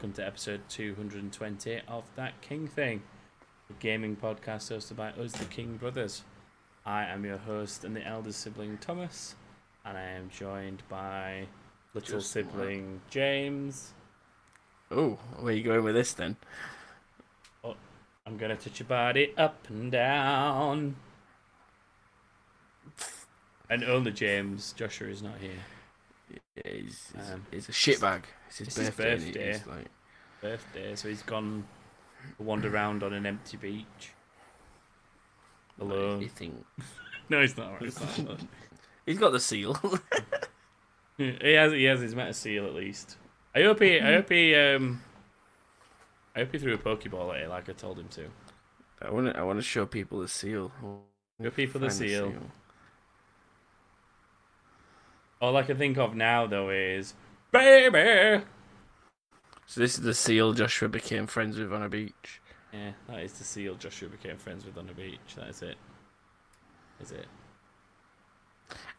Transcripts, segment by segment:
welcome to episode 220 of That King Thing, the gaming podcast hosted by us, the King Brothers. I am your host and the eldest sibling, Thomas, and I am joined by little Just sibling, James. Oh, where are you going with this then? Oh, I'm gonna touch your body up and down. And only James, Joshua is not here. He's, he's, Um, a shitbag. It's his it's his birthday. and birthday. he's like, Birthday, so he's gone to wander around on an empty beach. Alone. He think No, he's not. He's not. he's got the seal. he has. He has his meta seal at least. I hope he. I hope he. Um. I hope he threw a pokeball at it like I told him to. I want to. I want to show people the seal. Go people the Find seal. All I can think of now though is baby. So this is the seal Joshua became friends with on a beach. Yeah, that is the seal Joshua became friends with on the beach. That is it. Is it?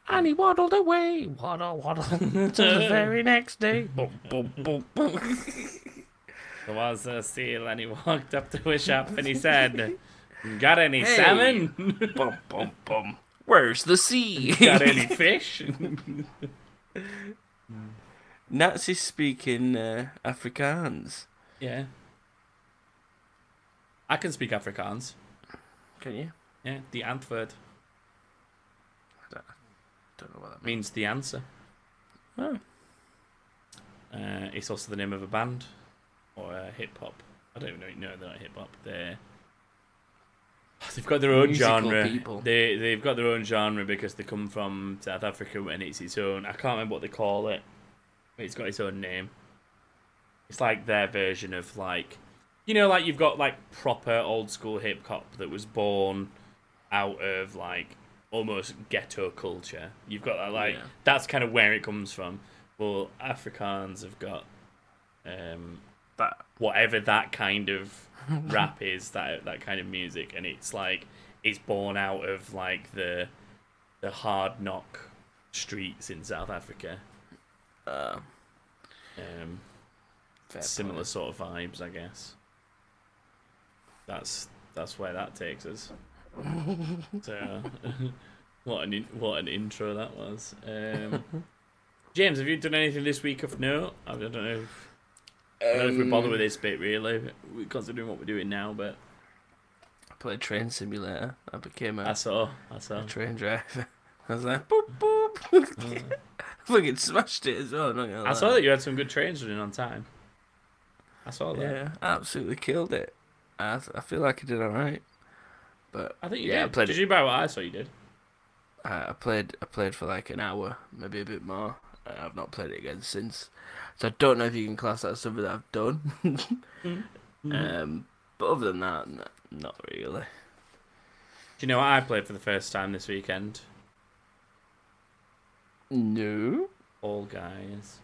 And he waddled away, waddle, waddle, to the very next day. Boom, boom, boom, boom. There was a seal, and he walked up to a shop and he said, "Got any Hey. salmon? bum, bum, bum. Where's the sea? Got any fish?" Nazi speaking uh, Afrikaans. yeah. I can speak Afrikaans. Can you? Yeah, the antwoord Don't know what that means. means the answer. Oh. Uh, it's also the name of a band or a hip hop. I don't even know. No, they're not hip hop. They're they've got their own Musical genre. people. They they've got their own genre because they come from South Africa and it's its own. I can't remember what they call it. It's got its own name. It's like their version of like, you know, like you've got like proper old school hip hop that was born out of like almost ghetto culture. You've got that like Yeah. that's kind of where it comes from. Well, Afrikaans have got um, That whatever that kind of rap is, that that kind of music, and it's like it's born out of like the the hard knock streets in South Africa. uh, Um, similar point. sort of vibes, I guess. That's that's where that takes us. so, what an in, what an intro that was. Um, James, have you done anything this week of note? I don't know. If, I don't know if we bother Um, with this bit really, we considering what we're doing now. But I played Train Simulator. I became a, I saw, I saw. a train driver. I was like, boop boop. Fucking smashed it as well. Not gonna I saw that you had some good trains running on time. I saw that. Yeah, absolutely killed it. I, th- I feel like I did all right. But I think you yeah, did. I played did it. you buy what I saw you did? I, I played. I played for like an hour, maybe a bit more. Uh, I've not played it again since. So I don't know if you can class that as something that I've done. Mm-hmm. um, but other than that, n- not really. Do you know what I played for the first time this weekend? No. All Guys.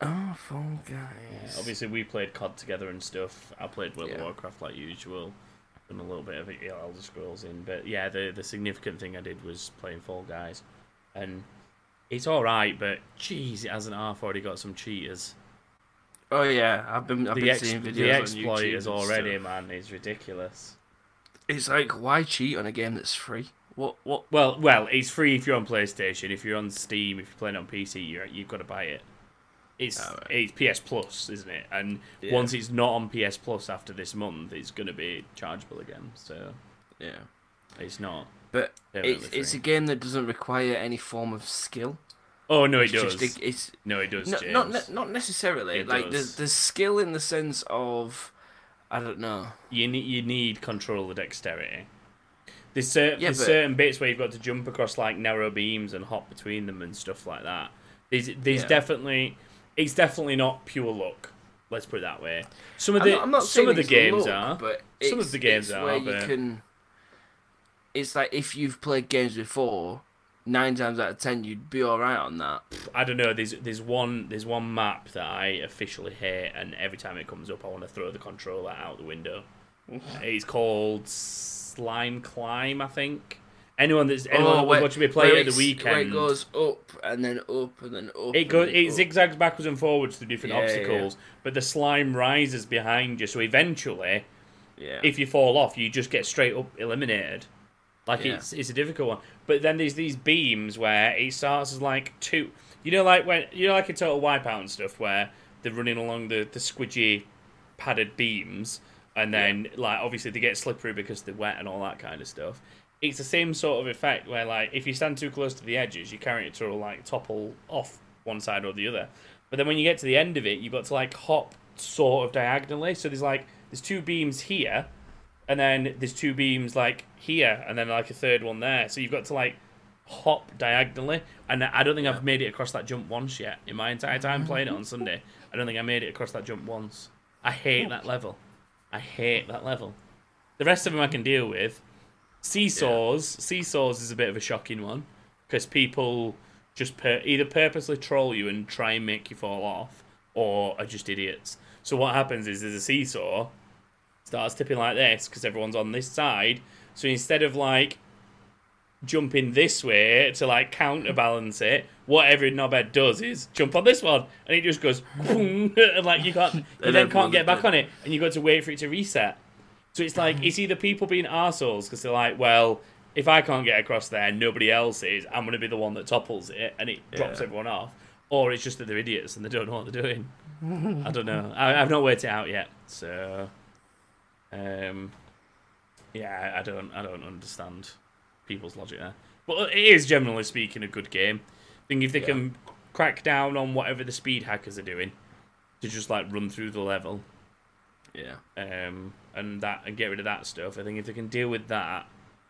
Oh, Fall Yeah, Guys. obviously, we played COD together and stuff. I played World of Warcraft like usual. and a little bit of Elder Scrolls in, but yeah, the the significant thing I did was playing Fall Guys, and it's all right. But jeez, it hasn't half already got some cheaters. Oh yeah, I've been. I've the been ex- seeing videos the on YouTube and already, stuff. man, It's ridiculous. It's like why cheat on a game that's free? What? What? Well, well, it's free if you're on PlayStation. If you're on Steam, if you're playing on PC, you're, you've got to buy it. It's Oh, right. it's PS Plus, isn't it? And Yeah. once it's not on PS Plus after this month, it's going to be chargeable again. So Yeah. it's not. But It's it's a game that doesn't require any form of skill. Oh no, it It's does. a- it's no, it does. no, James. not not necessarily. It like does. there's there's skill in the sense of I don't know. you need you need control of dexterity. There's, cer- Yeah, there's but- certain bits where you've got to jump across like narrow beams and hop between them and stuff like that. There's there's Yeah. definitely it's definitely not pure luck. Let's put it that way. Some of I'm the not, I'm not some of the games luck, are. but Some of the games are, where you can. It's like if you've played games before, nine times out of ten you'd be all right on that. I don't know. There's there's one there's one map that I officially hate, and every time it comes up, I want to throw the controller out the window. it's called Slime Climb, I think, Anyone that's oh, anyone that was where- watching me play it at the it's- Where it weekend, goes up and then up and then up. it goes it up. zigzags backwards and forwards through different Yeah, yeah, obstacles, but the slime rises behind you. So eventually, Yeah. if you fall off, you just get straight up eliminated. Like Yeah. it's it's a difficult one. But then there's these beams where it starts as like two. You know, like when you know, like a total wipeout and stuff, where they're running along the the squidgy padded beams, and then like obviously they get slippery because they're wet and all that kind of stuff. It's the same sort of effect where like if you stand too close to the edges, you carry it to like topple off one side or the other. But then when you get to the end of it, you've got to like hop sort of diagonally. So there's like there's two beams here, and then there's two beams like here, and then like a third one there. So you've got to like hop diagonally. And I don't think I've made it across that jump once yet in my entire time playing it on Sunday. I don't think I made it across that jump once. I hate that level. I hate that level. The rest of them I can deal with. Seesaws, seesaws is a bit of a shocking one because people just per- either purposely troll you and try and make you fall off, or are just idiots. So what happens is there's a seesaw starts tipping like this because everyone's on this side. So instead of like jumping this way to like counterbalance it, what every knobhead does is jump on this one, and it just goes and like you can't, you then can't get back on it, and you got to wait for it to reset. So it's like it's either people being arseholes because they're like, well, if I can't get across there, nobody else is. I'm going to be the one that topples it, and it drops Yeah. everyone off. Or it's just that they're idiots and they don't know what they're doing. I don't know. I, I've not worked it out yet. So, um, yeah, I, don't, I don't understand people's logic there. But it is generally speaking a good game. I think if they Yeah. can crack down on whatever the speed hackers are doing to just like run through the level Yeah. um, and that and get rid of that stuff. I think if they can deal with that,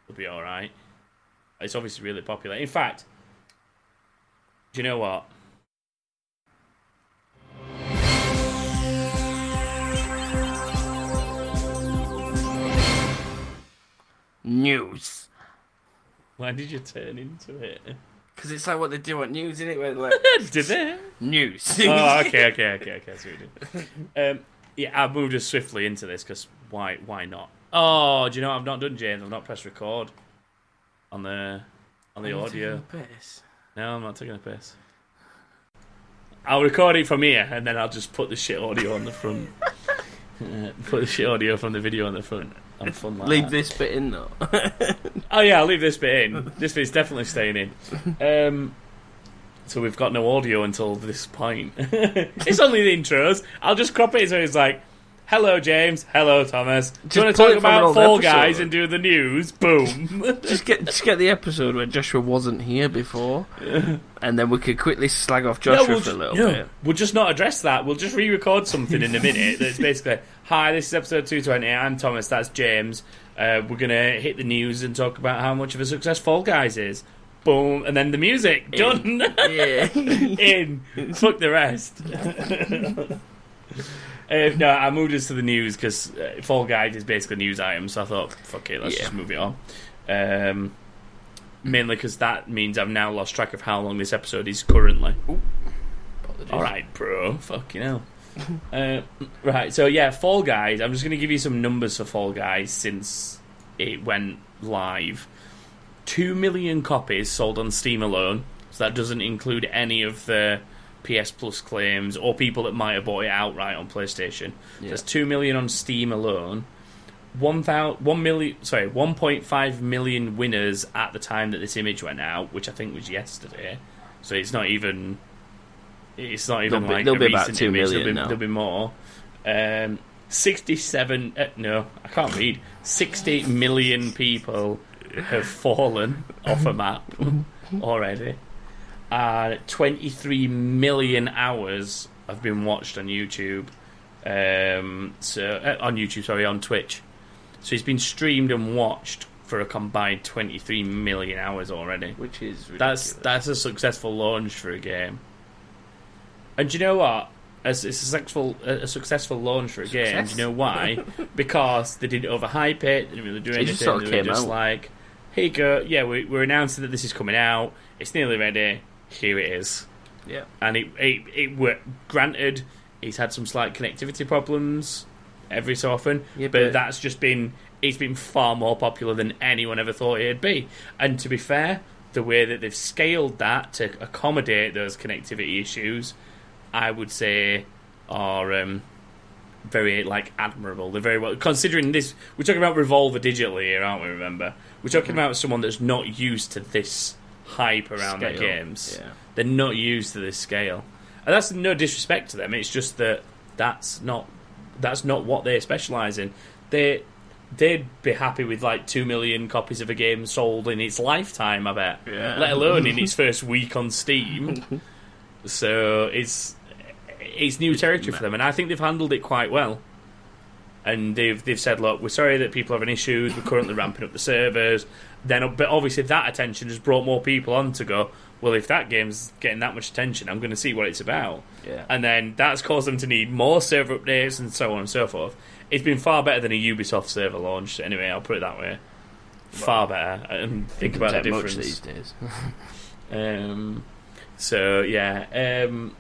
it'll be all right. It's obviously really popular. In fact, do you know what? News. Why did you turn into it? Because it's like what they do on news, isn't it? Where like, did they? news. oh, okay, okay, okay, okay. So we did. Um, yeah, I moved us swiftly into this because why? Why not? Oh, do you know what I've not done, James? I've not pressed record on the on the I'm audio. taking a piss. No, I'm not taking a piss. I'll record it from here, and then I'll just put the shit audio on the front. Uh, put the shit audio from the video on the front. I'm fun like Leave that. this bit in though. Oh yeah, I'll leave this bit in. This bit's definitely staying in. Um, so we've got no audio until this point. it's only the intros. I'll just crop it so it's like, "Hello, James. Hello, Thomas. Do you want to talk about Fall. Guys and do the news?" Boom. just get just get the episode where Joshua wasn't here before, and then we could quickly slag off Joshua we'll for a little no, bit. We'll just not address that. We'll just re-record something in a minute. That's basically, hi, this is episode two twenty. I'm Thomas. That's James. Uh, we're gonna hit the news and talk about how much of a success Fall Guys is. Boom, and then the music done. Yeah. in. Fuck the rest. Uh, no, I moved us to the news because uh, Fall Guys is basically news items. So I thought, fuck it, let's Yeah. just move it on. Um, mainly because that means I've now lost track of how long this episode is currently. All right, bro. Fucking hell. uh, right, so yeah, Fall Guys. I'm just going to give you some numbers for Fall Guys since it went live. Two million copies sold on Steam alone. So that doesn't include any of the PS Plus claims or people that might have bought it outright on PlayStation. Yeah. There's two million on Steam alone. One thousand, one million, sorry, 1.5 million winners at the time that this image went out, which I think was yesterday. So it's not even, it's not even There'll be- like there'll be about 2 image. million there'll, be, now. there'll be more. Um, 67, uh, no, I can't read. 60 million people have fallen off a map already. Uh, 23 million hours have been watched on YouTube. Um, so uh, on YouTube, sorry, on Twitch. So it's been streamed and watched for a combined 23 million hours already. Which is ridiculous. That's that's a successful launch for a game. And do you know what? As it's a successful a successful launch for a game. Do you know why? because they didn't overhype it. They didn't really do It anything. just sort of they were just out. like, "Hey, you go. Yeah, we, we're announcing that this is coming out. It's nearly ready. Here it is." yeah. and it it, it worked. Granted, he's had some slight connectivity problems every so often, Yeah, but, but- that's just been he's been far more popular than anyone ever thought he'd be. And to be fair, the way that they've scaled that to accommodate those connectivity issues, I would say, are um, very like admirable. They're very well considering this. We're talking about Devolver Digital here, aren't we? Remember, we're talking about someone that's not used to this hype around their games. yeah. They're not used to this scale, and that's no disrespect to them. It's just that that's not that's not what they specialize in. They they'd be happy with like two million copies of a game sold in its lifetime. I bet, Yeah. let alone in its first week on Steam. so it's it's new territory for them, and I think they've handled it quite well. And they've they've said, look, we're sorry that people are having issues. We're currently ramping up the servers. Then, but obviously that attention has brought more people on to go. Well, if that game's getting that much attention, I'm going to see what it's about. Yeah. And then that's caused them to need more server updates and so on and so forth. It's been far better than a Ubisoft server launch. Anyway, I'll put it that way. Far better. And think about the difference. these days. Um, so yeah, um,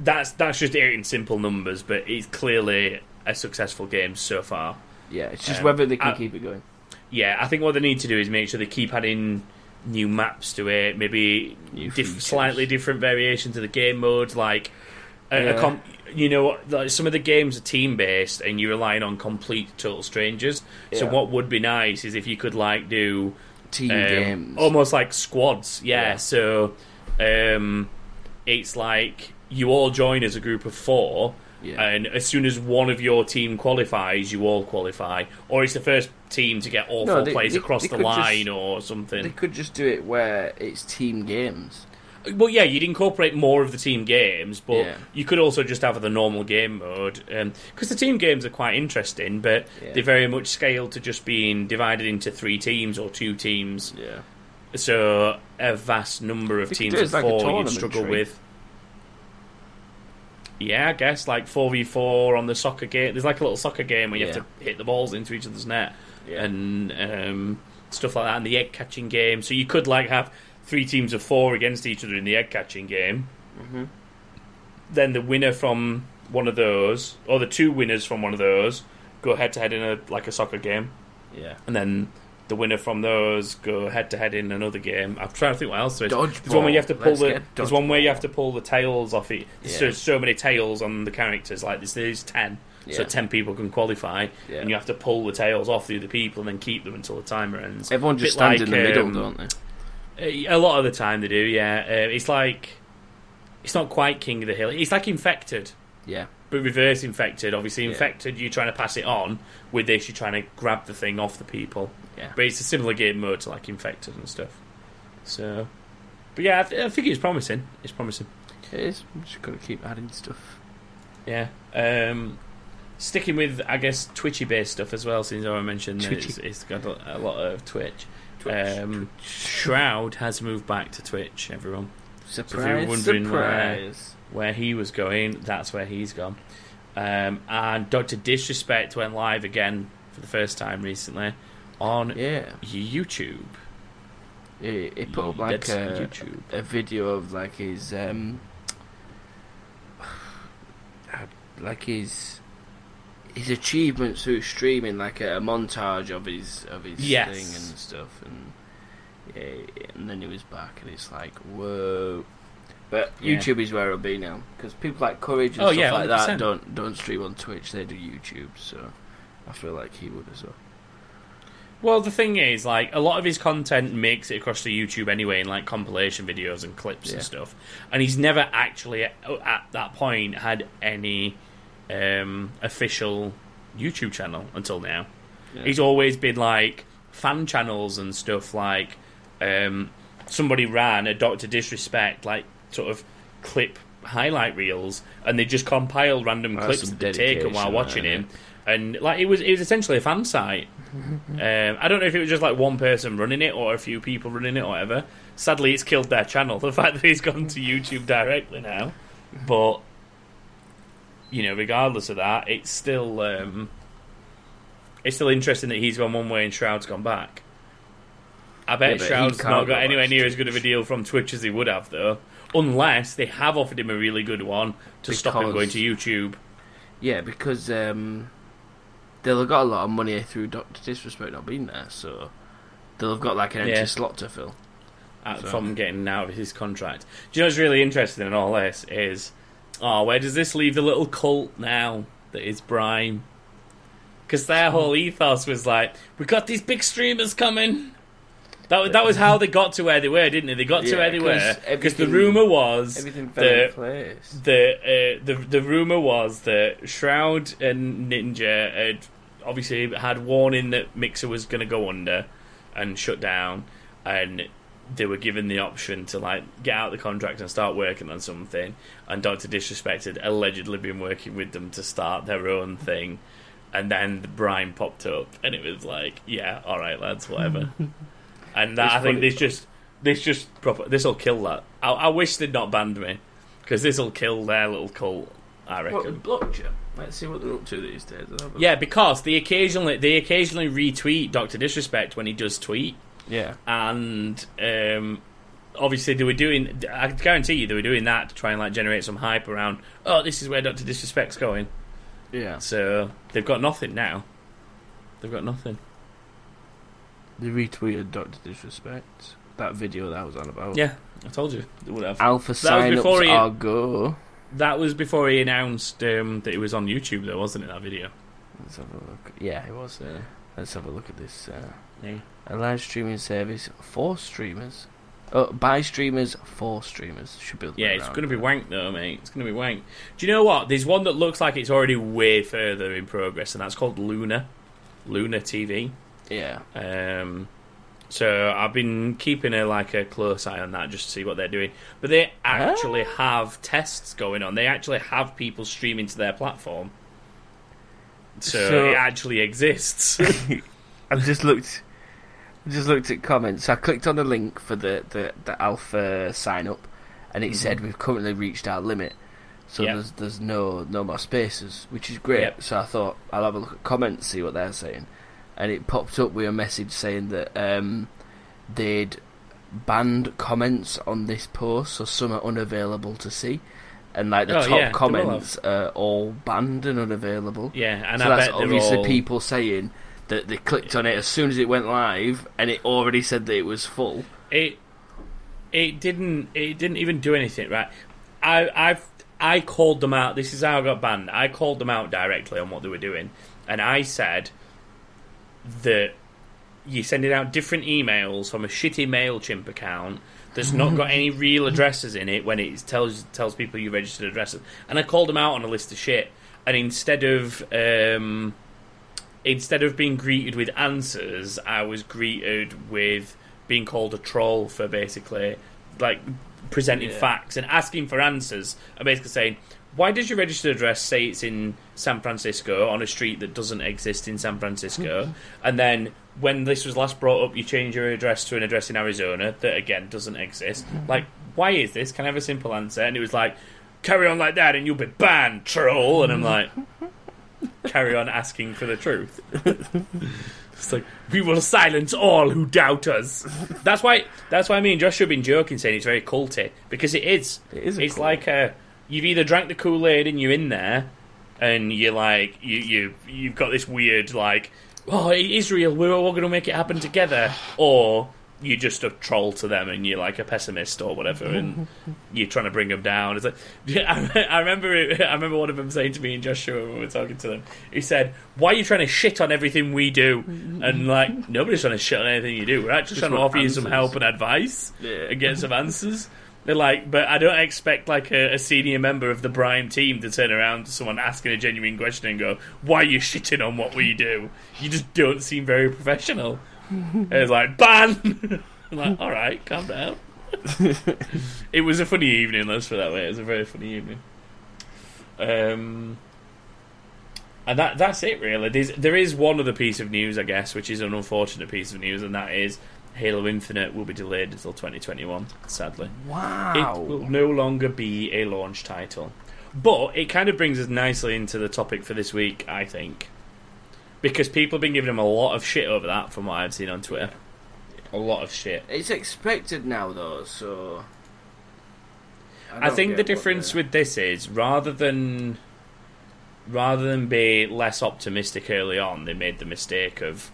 that's that's just it in simple numbers, but it's clearly a successful game so far. yeah, it's just Um, whether they can I- keep it going. Yeah, I think what they need to do is make sure they keep adding new maps to it, maybe diff- slightly different variations of the game modes, like. A, a com- you know, like some of the games are team based, and you're relying on complete total strangers. So what would be nice is if you could like do Team um, games. almost like squads. Yeah, Yeah. so um, it's like you all join as a group of four, Yeah. and as soon as one of your team qualifies, you all qualify, or it's the first team to get all No, four they- players they- across they the could just- line, or something. They could just do it where it's team games. Well, yeah, you'd incorporate more of the team games, but Yeah. you could also just have the normal game mode. Um, because the team games are quite interesting, but Yeah. they're very much scaled to just being divided into three teams or two teams. Yeah. So a vast number of They teams of like four you'd struggle with. Yeah, I guess like four v four on the soccer game. There's like a little soccer game where you Yeah. have to hit the balls into each other's net Yeah. and um, stuff like that. And the egg catching game. So you could like have three teams of four against each other in the egg catching game. hmm Then the winner from one of those, or the two winners from one of those, go head to head in a like a soccer game Yeah. and then the winner from those go head to head in another game. I'm trying to think what else there is. Dodgeball. There's one where you have to pull Let's the. There's one where you have to pull the tails off it. Yeah. There's so many tails on the characters. Like there's, there's ten, so ten people can qualify, Yeah. and you have to pull the tails off the other people and then keep them until the timer ends. Everyone just Bit like, stands in the middle, um, don't they? Uh, A lot of the time they do. Yeah, uh, it's like it's not quite King of the Hill. It's like Infected. Yeah. But reverse infected, obviously Yeah. infected, you're trying to pass it on. With this, you're trying to grab the thing off the people. Yeah. But it's a similar game mode to like infected and stuff. So, but yeah, I, th- I think it's promising. It's promising. It is. Just gonna keep adding stuff. Yeah. Um, sticking with, I guess, Twitchy based stuff as well, since I mentioned that it's, it's got a, a lot of Twitch. Twitch, Um, Shroud has moved back to Twitch, everyone. Surprise! wondering where- surprise! Where he was going, that's where he's gone. Um, and Dr. Disrespect went live again for the first time recently on Yeah. YouTube. He, he put up like a, YouTube. a video of like his um like his his achievements through streaming, like a, montage of his of his Yes. thing and stuff, and yeah, and then he was back, and it's like whoa. But Yeah. YouTube is where it'll be now because people like Courage and Oh, stuff yeah, like that don't don't stream on Twitch; they do YouTube. So I feel like he would as well. Well, the thing is, like, a lot of his content makes it across to YouTube anyway, in like compilation videos and clips Yeah. and stuff. And he's never actually, at, at that point, had any um, official YouTube channel until now. Yeah. He's always been like fan channels and stuff. Like, um, somebody ran a Doctor Disrespect, like, sort of clip highlight reels, and they just compiled random That's clips that they'd taken while watching that, him. And like it was, it was essentially a fan site. um, I don't know if it was just like one person running it or a few people running it or whatever. Sadly, it's killed their channel. The fact that he's gone to YouTube directly now, but you know, regardless of that, it's still um, it's still interesting that he's gone one way and Shroud's gone back. I bet Yeah, Shroud's can't got anywhere back to near as good of a deal from Twitch as he would have, though. Unless they have offered him a really good one to stop him going to YouTube. Yeah, because um, they'll have got a lot of money through Doctor Disrespect not being there, so they'll have got like an empty Yeah. slot to fill. So- from getting out of his contract. Do you know what's really interesting in all this is, oh, where does this leave the little cult now that is Brime? Because their whole ethos was like, we got these big streamers coming. That was, that was how they got to where they were, didn't they? They got to Yeah, where they 'cause were because the rumor was Everything fell in the place. the uh, the the rumor was that Shroud and Ninja had obviously had warning that Mixer was going to go under and shut down, and they were given the option to like get out the contract and start working on something. And Doctor Disrespect had allegedly been working with them to start their own thing, and then the Brime popped up, and it was like, yeah, all right, lads, whatever. and that, It's I think funny. this just this just proper this will kill that. I, I wish they'd not banned me because this will kill their little cult. I reckon. blockchain? Let's see what they're up to these days. I'll have a- Yeah, because they occasionally they occasionally retweet Doctor Disrespect when he does tweet, yeah. and um, obviously they were doing. I guarantee you they were doing that to try and like generate some hype around. Oh, this is where Doctor Disrespect's going. Yeah. So they've got nothing now. They've got nothing. They retweeted Doctor Disrespect. That video that was on about. Yeah, I told you they would have. Alpha sign ups before he- are go. That was before he announced um, that it was on YouTube, though, wasn't it? That video. Let's have a look. Yeah, it was. Uh, let's have a look at this. Uh, Yeah. a live streaming service for streamers. Oh, by streamers for streamers. Should be. Yeah, it's going to be wank though, mate. It's going to be wank. Do you know what? There's one that looks like it's already way further in progress, and that's called Luna, Luna TV. Yeah. Um, so I've been keeping a like a close eye on that just to see what they're doing. But they actually have tests going on. They actually have people streaming to their platform. So, So- it actually exists. I've just looked. I just looked at comments. So I clicked on the link for the the, the alpha sign up, and it said we've currently reached our limit. So Mm-hmm. Yep. there's there's no no more spaces, which is great. Yep. So I thought I'll have a look at comments, see what they're saying, and it popped up with a message saying that um, they'd banned comments on this post, so some are unavailable to see, and like the Oh, top yeah, comments are all banned and unavailable. yeah, and so I that's bet obviously all... people saying that they clicked on it as soon as it went live, and it already said that it was full. it it didn't it didn't even do anything right? I i've i called them out. This is how i got banned. I called them out directly on what they were doing. And i said that you're sending out different emails from a shitty mailchimp account that's not got any real addresses in it when it tells tells people you registered addresses and i called them out on a list of shit and instead of um instead of being greeted with answers, I was greeted with being called a troll for basically like presenting Yeah. facts and asking for answers and basically saying, why does your registered address say it's in San Francisco on a street that doesn't exist in San Francisco? Hmm. and then when this was last brought up, you change your address to an address in Arizona that again doesn't exist. Hmm. Like, why is this? Can I have a simple answer? And it was like, carry on like that and you'll be banned, troll. And I'm like, carry on asking for the truth. it's like we will silence all who doubt us. That's why. That's why me and Josh have been joking, saying it's very culty because it is. It is it's cult. like a you've either drank the Kool Aid and you're in there, and you're like you you you've got this weird like oh Israel we're all going to make it happen together, or you're just a troll to them and you're like a pessimist or whatever, and you're trying to bring them down. It's like I, I remember it, I remember one of them saying to me and Joshua when we were talking to them. He said, "Why are you trying to shit on everything we do?" Mm-hmm. And like nobody's trying to shit on anything you do. We're actually Just trying to want offer you some help and advice Yeah. and get some answers. They're like, but I don't expect like a, a senior member of the Brime team to turn around to someone asking a genuine question and go, "Why are you shitting on what we do?" You just don't seem very professional. And it's like ban. I'm like, all right, calm down. it was a funny evening. Let's put that way. It was a very funny evening. Um, and that that's it really. There's, there is one other piece of news, I guess, which is an unfortunate piece of news, and that is Halo Infinite will be delayed until 2021. Sadly, Wow. it will no longer be a launch title. But it kind of brings us nicely into the topic for this week, I think, because people have been giving him a lot of shit over that, from what I've seen on Twitter. A lot of shit. It's expected now, though, so. I don't think the difference with this is rather than rather than be less optimistic early on, they made the mistake of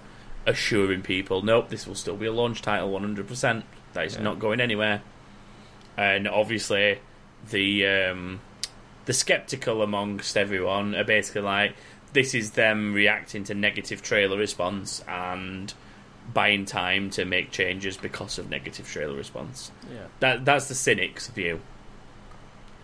assuring people, nope, this will still be a launch title 100%. That is Yeah. not going anywhere. And obviously, the um, the skeptical amongst everyone are basically like, this is them reacting to negative trailer response and buying time to make changes because of negative trailer response. Yeah. That that's the cynics' view.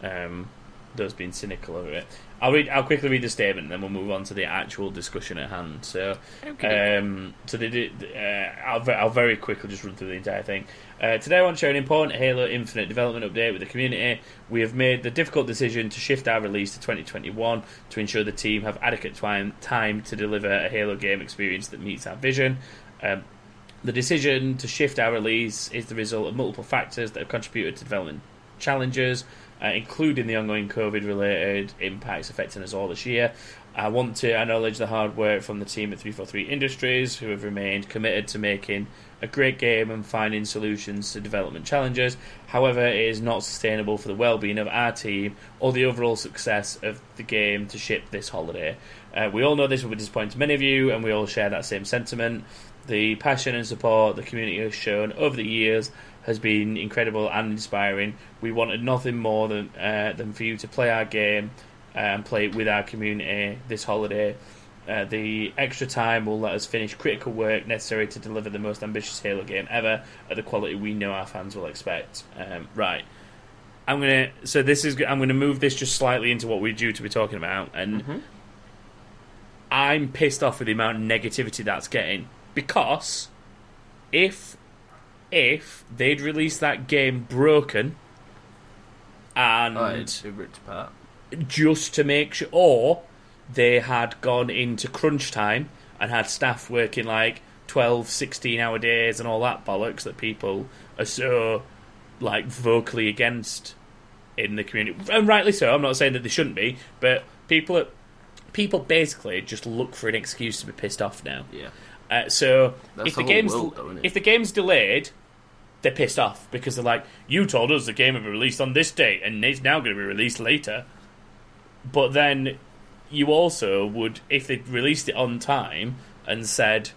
Um, those being cynical of it. I'll read. I'll quickly read the statement, and then we'll move on to the actual discussion at hand. So, um, so they did. Uh, I'll, I'll very quickly just run through the entire thing. Uh, today, I want to share an important Halo Infinite development update with the community. We have made the difficult decision to shift our release to 2021 to ensure the team have adequate time time to deliver a Halo game experience that meets our vision. Um, the decision to shift our release is the result of multiple factors that have contributed to development challenges, uh, including the ongoing COVID related impacts affecting us all this year. I want to acknowledge the hard work from the team at 343 Industries, who have remained committed to making a great game and finding solutions to development challenges. However, it is not sustainable for the well being of our team or the overall success of the game to ship this holiday. Uh, we all know this will disappoint many of you, and we all share that same sentiment. The passion and support the community has shown over the years has been incredible and inspiring. We wanted nothing more than uh, than for you to play our game uh, and play it with our community this holiday. Uh, the extra time will let us finish critical work necessary to deliver the most ambitious Halo game ever at the quality we know our fans will expect. Um, right. I'm gonna. So this is. I'm gonna move this just slightly into what we're due to be talking about, and Mhm. I'm pissed off with the amount of negativity that's getting because if if they'd released that game broken and Oh, it's ripped apart. just to make sure, or they had gone into crunch time and had staff working like 12, 16 hour days and all that bollocks that people are so like vocally against in the community, and rightly so. I'm not saying that they shouldn't be, but people are, people basically just look for an excuse to be pissed off now. Yeah. Uh, so That's if the, the game's world, though, if the game's delayed, they're pissed off because they're like, "You told us the game would be released on this date, and it's now going to be released later." But then you also would, if they released it on time and said,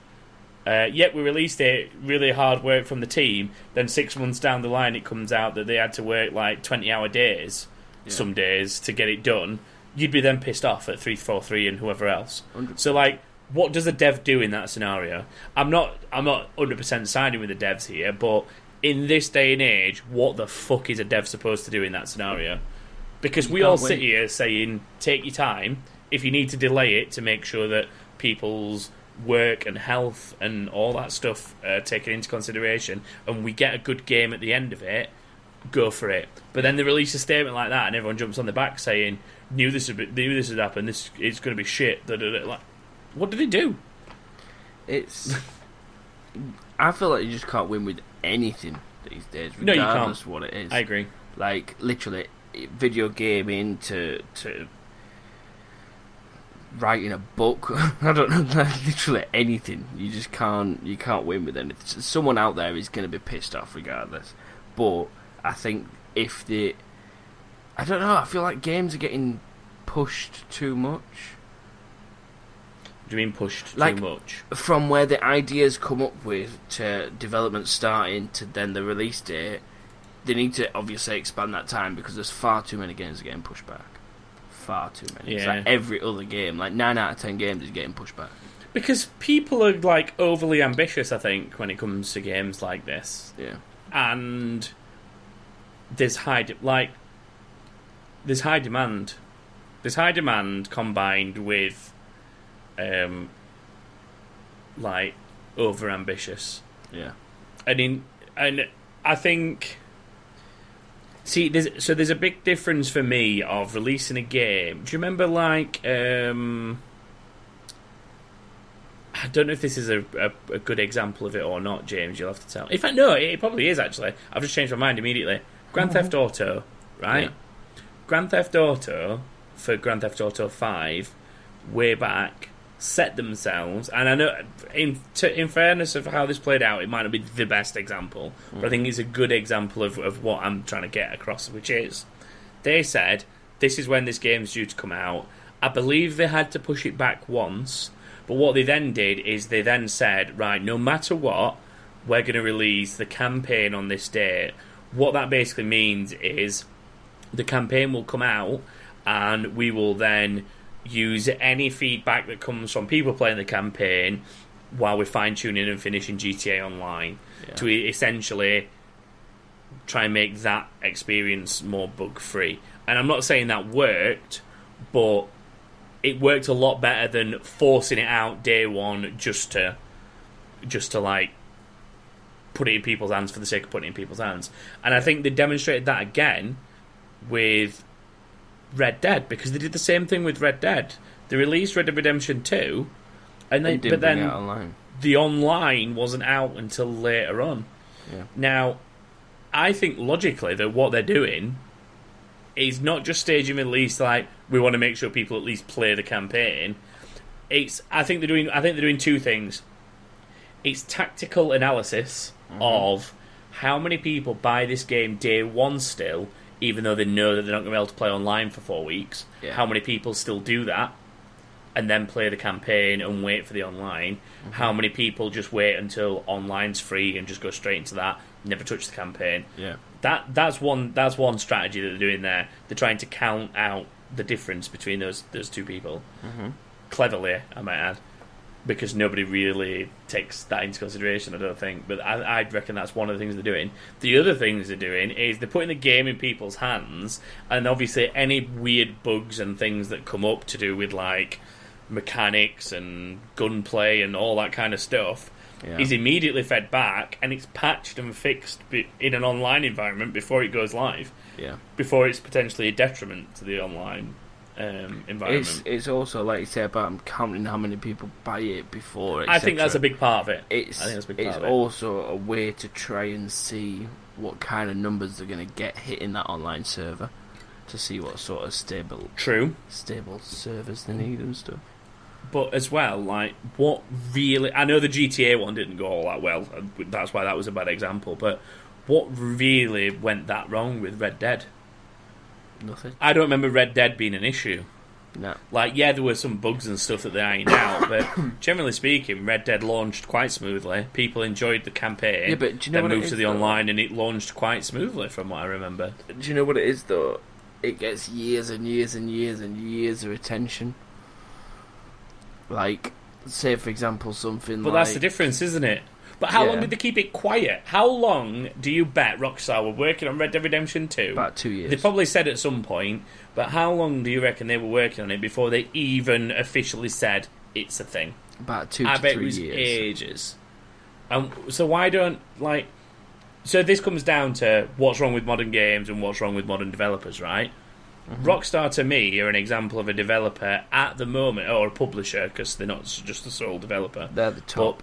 uh, "Yep, we released it, really hard work from the team," then six months down the line it comes out that they had to work like twenty-hour days, Yeah. some days to get it done. You'd be then pissed off at three four three and whoever else. 100. So like, what does a dev do in that scenario? I'm not I'm not hundred percent siding with the devs here, but in this day and age, what the fuck is a dev supposed to do in that scenario? Because we all sit here saying, take your time. If you need to delay it to make sure that people's work and health and all that stuff are taken into consideration, and we get a good game at the end of it, go for it. But then they release a statement like that, and everyone jumps on the back saying, "Knew this would be, knew this would happen. This it's going to be shit." Da, da, da. Like, what did he do? It's. I feel like you just can't win with anything these days, No, regardless of what it is. I agree. Like literally, video gaming to to writing a book. I don't know, literally anything. You just can't you can't win with anything. Someone out there is going to be pissed off regardless. But I think if the, I don't know. I feel like games are getting pushed too much. Do you mean pushed Like- too much? from where the ideas come up with to development starting to then the release date, they need to obviously expand that time because there's far too many games getting pushed back. Far too many. It's Yeah. like every other game, like nine out of ten games is getting pushed back. Because people are like overly ambitious. I think when it comes to games like this, Yeah. and there's high de- like there's high demand. There's high demand combined with um like over ambitious. Yeah. and in and I think see there's so there's a big difference for me of releasing a game. Do you remember like um I don't know if this is a, a, a good example of it or not, James. You'll have to tell. In fact, no, it, it probably is actually. I've just changed my mind immediately. Grand Theft Auto, right? Yeah. Grand Theft Auto for Grand Theft Auto Five, way back, set themselves, and I know, in to, in fairness of how this played out, it might not be the best example, but I think it's a good example of, of what I'm trying to get across, which is they said this is when this game's due to come out, I believe they had to push it back once, but what they then did is they then said, right, no matter what, we're going to release the campaign on this date. What that basically means is the campaign will come out and we will then use any feedback that comes from people playing the campaign while we're fine tuning and finishing GTA Online Yeah. to essentially try and make that experience more bug free. And I'm not saying that worked, but it worked a lot better than forcing it out day one just to just to like put it in people's hands for the sake of putting it in people's hands. And I think they demonstrated that again with Red Dead because they did the same thing with Red Dead. They released Red Dead Redemption 2 and they They but then online. the online wasn't out until later on. Yeah. Now, I think logically that what they're doing is not just staging release like we want to make sure people at least play the campaign. It's I think they're doing I think they're doing two things. It's tactical analysis mm-hmm. of how many people buy this game day one still, even though they know that they're not going to be able to play online for four weeks. Yeah. How many people still do that? and then play the campaign and wait for the online. Mm-hmm. How many people just wait until online's free and just go straight into that, never touch the campaign? Yeah. That that's one that's one strategy that they're doing there. They're trying to count out the difference between those those two people mm-hmm. cleverly, I might add, because nobody really takes that into consideration. I don't think, but I, I'd reckon that's one of the things they're doing. The other things they're doing is they're putting the game in people's hands, and obviously any weird bugs and things that come up to do with like mechanics and gunplay and all that kind of stuff. Yeah. Is immediately fed back and it's patched and fixed in an online environment before it goes live Yeah. before it's potentially a detriment to the online um, environment. It's it's also like you say about counting how many people buy it before. I think that's a big part of it. It's I think that's a big it's part of it. also a way to try and see what kind of numbers they're going to get hitting that online server to see what sort of stable True, stable servers they need and stuff. but as well, like what really? I know the GTA one didn't go all that well. That's why that was a bad example. But what really went that wrong with Red Dead? Nothing. I don't remember Red Dead being an issue. No. Like, yeah, there were some bugs and stuff that they ironed out, but generally speaking, Red Dead launched quite smoothly. People enjoyed the campaign. Yeah, but do you know then what it moved is, to the though? online, and it launched quite smoothly, from what I remember. Do you know what it is though? It gets years and years and years and years of attention. Like, say for example, something But like that's the difference, isn't it? But how long did they keep it quiet? How long do you bet Rockstar were working on Red Dead Redemption 2? about two years. They probably said at some point, but how long do you reckon they were working on it before they even officially said it's a thing? about two I to bet it was years. ages. Um, so why don't like? So this comes down to what's wrong with modern games and what's wrong with modern developers, right? Mm-hmm. Rockstar to me are an example of a developer at the moment, or a publisher, because they're not just a sole developer. They're the top.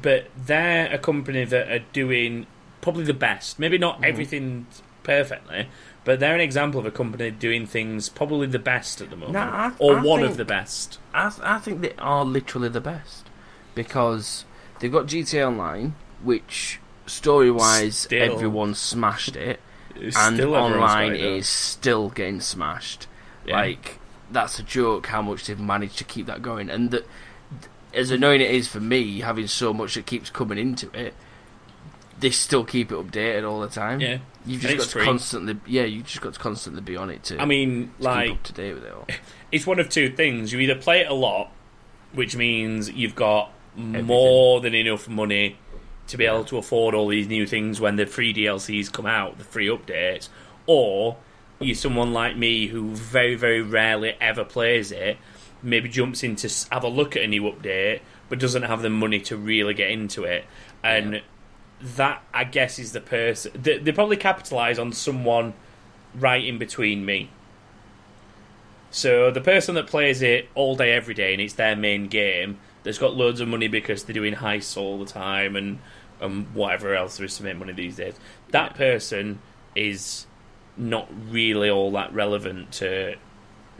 But they're a company that are doing probably the best. Maybe not Mm-hmm. everything perfectly, but they're an example of a company doing things probably the best at the moment, I- or I one of the best. I, I think they are literally the best because they've got GTA Online, which story wise everyone smashed it, It's and online is still getting smashed. Yeah. Like that's a joke how much they've managed to keep that going, and that as mm. annoying it is for me having so much that keeps coming into it, they still keep it updated all the time. yeah. You've just got to free. constantly, yeah, you just got to constantly be on it to, I mean, to like up to date with it all. it's one of two things. You either play it a lot, which means you've got more than enough money to be able to afford all these new things when the free DLCs come out, the free updates, or you're someone like me who very, very rarely ever plays it, maybe jumps in to have a look at a new update, but doesn't have the money to really get into it. And Yeah. that, I guess, is the person. They, they probably capitalise on someone right in between me. So the person that plays it all day, every day, and it's their main game, that's got loads of money because they're doing heists all the time and and whatever else there is to make money these days. That person is not really all that relevant to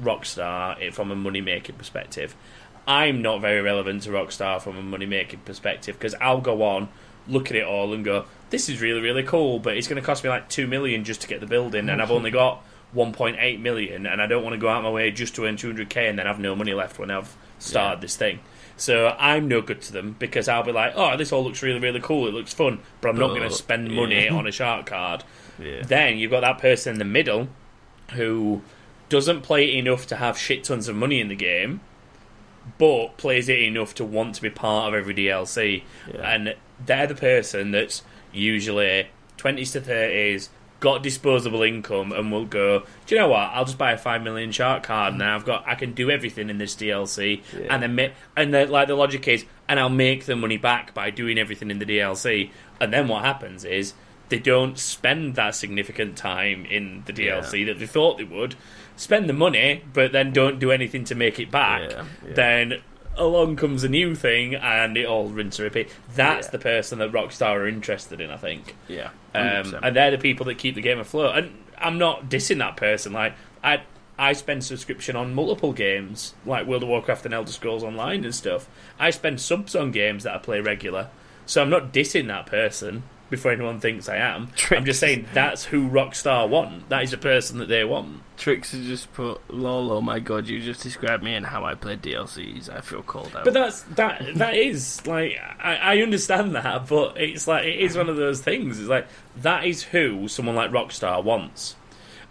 Rockstar eh, from a money making perspective. I'm not very relevant to Rockstar from a money making perspective because I'll go on, look at it all, and go, "This is really really cool," but it's going to cost me like two million just to get the building, and I've only got 1.8 million, and I don't want to go out my way just to earn 200k and then have no money left when I've started Yeah. this thing. So I'm no good to them because I'll be like, oh, this all looks really, really cool. It looks fun, but I'm not going to spend money yeah. on a shark card. Yeah. Then you've got that person in the middle who doesn't play it enough to have shit tons of money in the game, but plays it enough to want to be part of every DLC. Yeah. And they're the person that's usually 20s to 30s, got disposable income, and will go, do you know what? I'll just buy a 5 million shark card and I've got, I can do everything in this DLC. Yeah. And then, ma- and the, like the logic is, and I'll make the money back by doing everything in the DLC. And then what happens is, they don't spend that significant time in the DLC that they thought they would. Spend the money, but then don't do anything to make it back. Yeah, yeah. Then along comes a new thing, and it all rinse and repeat. That's Yeah. the person that Rockstar are interested in, I think. Yeah. Um, and they're the people that keep the game afloat. And I'm not dissing that person. Like I, I spend subscription on multiple games, like World of Warcraft and Elder Scrolls Online and stuff. I spend subs on games that I play regular. So I'm not dissing that person before anyone thinks I am. I'm just saying that's who Rockstar want. That is the person that they want. Tricks has just put, lol, oh my god, you just described me and how I play DLCs. I feel called out. But that's that. That is like I, I understand that, but it's like it is one of those things. It's like that is who someone like Rockstar wants,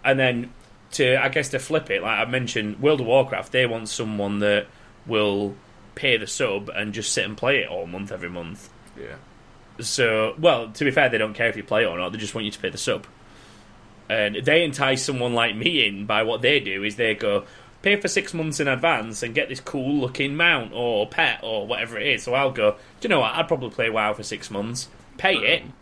and then to I guess to flip it, like I mentioned, World of Warcraft, they want someone that will pay the sub and just sit and play it all month every month. yeah. So, well, to be fair, they don't care if you play it or not. They just want you to pay the sub. And they entice someone like me in by what they do is they go pay for six months in advance and get this cool looking mount or pet or whatever it is. So I'll go. Do you know what? I'd probably play WoW for six months, pay it. Um,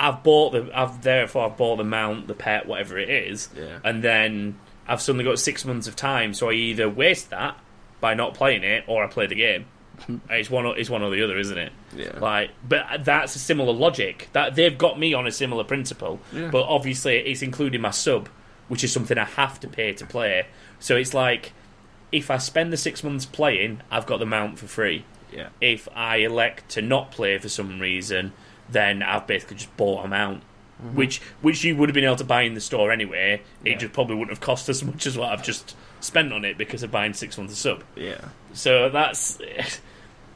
I've bought the. I've therefore I've bought the mount, the pet, whatever it is, Yeah. and then I've suddenly got six months of time. So I either waste that by not playing it, or I play the game. Uh, it's one. or- It's one or the other, isn't it? Yeah. Like, but that's a similar logic. That they've got me on a similar principle. Yeah. But obviously, it's including my sub, which is something I have to pay to play. So it's like, if I spend the six months playing, I've got the mount for free. Yeah. If I elect to not play for some reason, then I've basically just bought a mount. Mm-hmm. Which, which you would have been able to buy in the store anyway. It Yeah. just probably wouldn't have cost as much as what I've just spent on it because of buying six months of sub. Yeah. So that's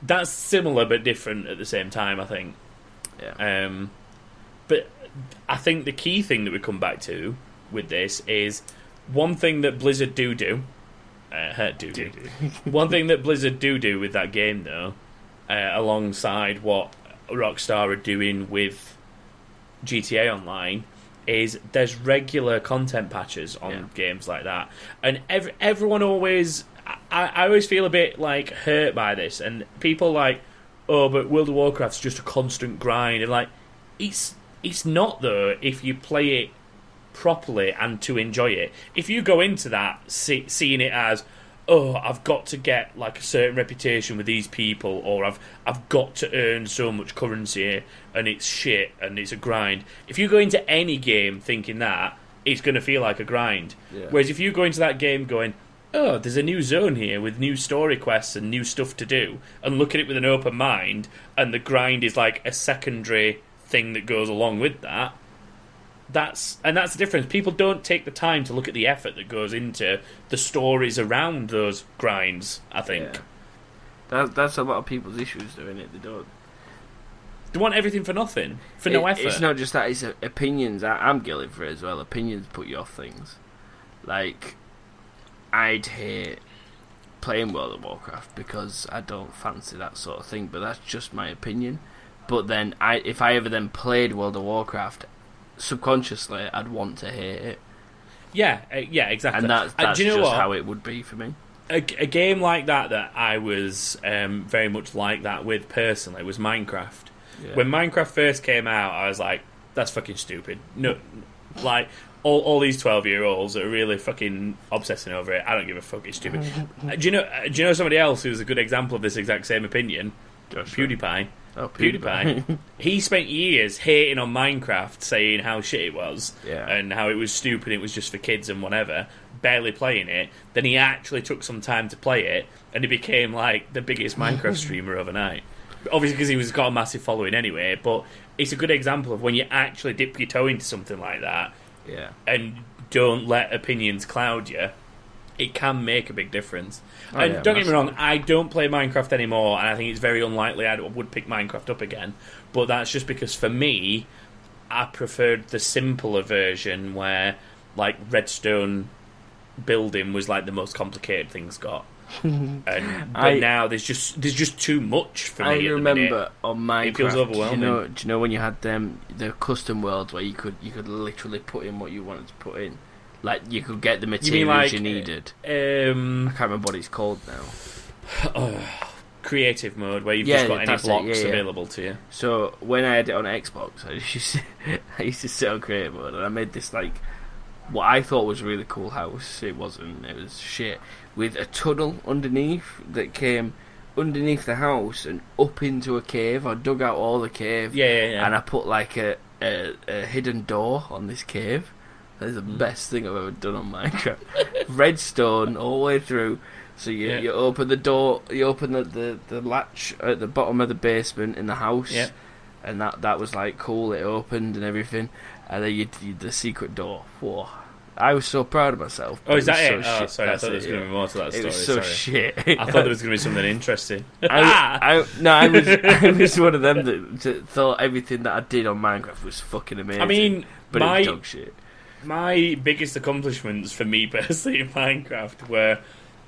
that's similar but different at the same time. I think. Yeah. Um, but I think the key thing that we come back to with this is one thing that Blizzard do do. Uh, do do. one thing that Blizzard do do with that game though, uh, alongside what Rockstar are doing with GTA Online, is there's regular content patches on Yeah. games like that, and ev- everyone always. I, I always feel a bit like hurt by this, and people like, oh, but World of Warcraft's just a constant grind, and like, it's it's not though if you play it properly and to enjoy it. If you go into that see, seeing it as oh, I've got to get like a certain reputation with these people, or I've I've got to earn so much currency, and it's shit and it's a grind. If you go into any game thinking that, it's going to feel like a grind. Yeah. Whereas if you go into that game going, oh, there's a new zone here with new story quests and new stuff to do, and look at it with an open mind, and the grind is like a secondary thing that goes along with that. That's and that's the difference. People don't take the time to look at the effort that goes into the stories around those grinds. I think Yeah. That, that's a lot of people's issues doing it. They don't. they want everything for nothing, for no It- effort. It's not just that; it's opinions. I, I'm guilty for it as well. Opinions put you off things. Like, I'd hate playing World of Warcraft because I don't fancy that sort of thing. But that's just my opinion. But then, I if I ever then played World of Warcraft, subconsciously I'd want to hate it, yeah, uh, yeah, exactly. and that's Uh, do you know just what? how it would be for me. a, a game like that that I was um, very much like that with personally was Minecraft. Yeah. When Minecraft first came out, I was like, "That's fucking stupid." No, like all, all these twelve year olds are really fucking obsessing over it. I don't give a fuck. It's stupid. Uh, do you know? uh, Do you know somebody else who's a good example of this exact same opinion? PewDiePie. Oh, PewDiePie. he spent years hating on Minecraft, saying how shit it was Yeah. and how it was stupid, it was just for kids and whatever, barely playing it. Then he actually took some time to play it, and he became like the biggest Minecraft streamer overnight. Obviously, because he was got a massive following anyway. But it's a good example of when you actually dip your toe into something like that yeah. and don't let opinions cloud you, it can make a big difference. Oh, and yeah, don't get me wrong, I don't play Minecraft anymore, and I think it's very unlikely I would pick Minecraft up again. But that's just because for me, I preferred the simpler version where, like, redstone building was like the most complicated things got. and but I- now there's just there's just too much for me. I remember on Minecraft. It feels Do you overwhelming. know? Do you know when you had them the custom worlds where you could you could literally put in what you wanted to put in, like you could get the materials mean like you needed. um, I can't remember what it's called now. creative mode where you've Yeah, just got any blocks yeah, yeah. available to you. So when I had it on Xbox, I used to, I used to sit on creative mode, and I made this like what I thought was a really cool house. It wasn't. It was shit with a tunnel underneath that came underneath the house and up into a cave. I dug out all the cave, Yeah, yeah, yeah. and I put like a, a a hidden door on this cave. That's the Mm. best thing I've ever done on Minecraft. Redstone all the way through. So you Yeah. you open the door, you open the, the, the latch at the bottom of the basement in the house, Yeah. and that that was like cool. It opened and everything, and then you, you the secret door. Whoa! I was so proud of myself. oh, is that it it? so oh, shit. sorry, I That's thought there was going to be more to that It story. was so sorry. shit. I thought there was going to be something interesting. I, I, no, I was I was one of them that, that thought everything that I did on Minecraft was fucking amazing. I mean, but it my was dog shit. my biggest accomplishments for me personally in Minecraft were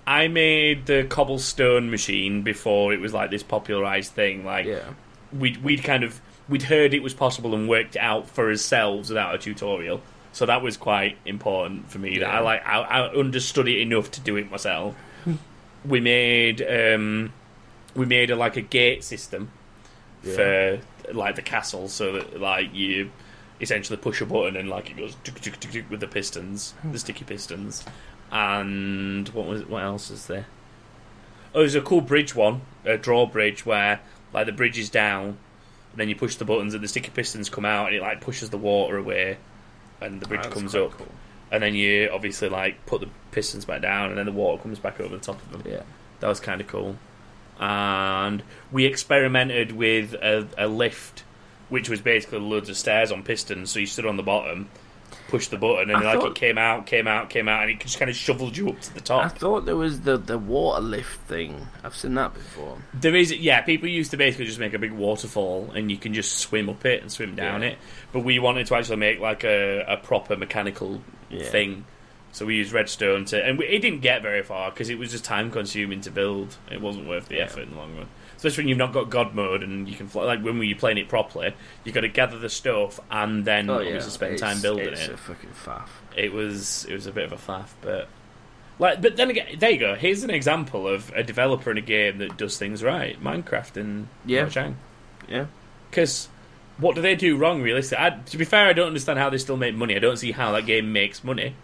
I made the cobblestone machine before it was like this popularized thing. Like Yeah, we'd we'd kind of we'd heard it was possible and worked it out for ourselves without a tutorial. So that was quite important for me. That I like I, I understood it enough to do it myself. we made um, we made a, like a gate system Yeah. for like the castle, so that like you essentially push a button and like it goes tuk, tuk, tuk, tuk with the pistons, the sticky pistons. And what was what else is there? Oh, there's a cool bridge one, a drawbridge where like the bridge is down, and then you push the buttons and the sticky pistons come out and it like pushes the water away, and the bridge That's comes up, cool. and then you obviously like put the pistons back down, and then the water comes back over the top of them. Yeah, That was kind of cool. And we experimented with a, a lift, which was basically loads of stairs on pistons. So you stood on the bottom, pushed the button, and I like thought- it came out, came out, came out, and it just kind of shoveled you up to the top. I thought there was the the water lift thing. I've seen that before. There is, yeah, people used to basically just make a big waterfall, and you can just swim up it and swim down Yeah. it. But we wanted to actually make like a, a proper mechanical Yeah. thing. So we used redstone to, and we, it didn't get very far because it was just time consuming to build. It wasn't worth the Yeah. effort in the long run. Especially when you've not got God mode and you can fly. Like when we were playing it properly, you got to gather the stuff and then Oh yeah, obviously spend it's, time building it's it. a fucking faff. It was it was a bit of a faff, but like, but then again, there you go. Here's an example of a developer in a game that does things right. Minecraft and Yeah. Yeah, Because what do they do wrong? Realistically, I, to be fair, I don't understand how they still make money. I don't see how that game makes money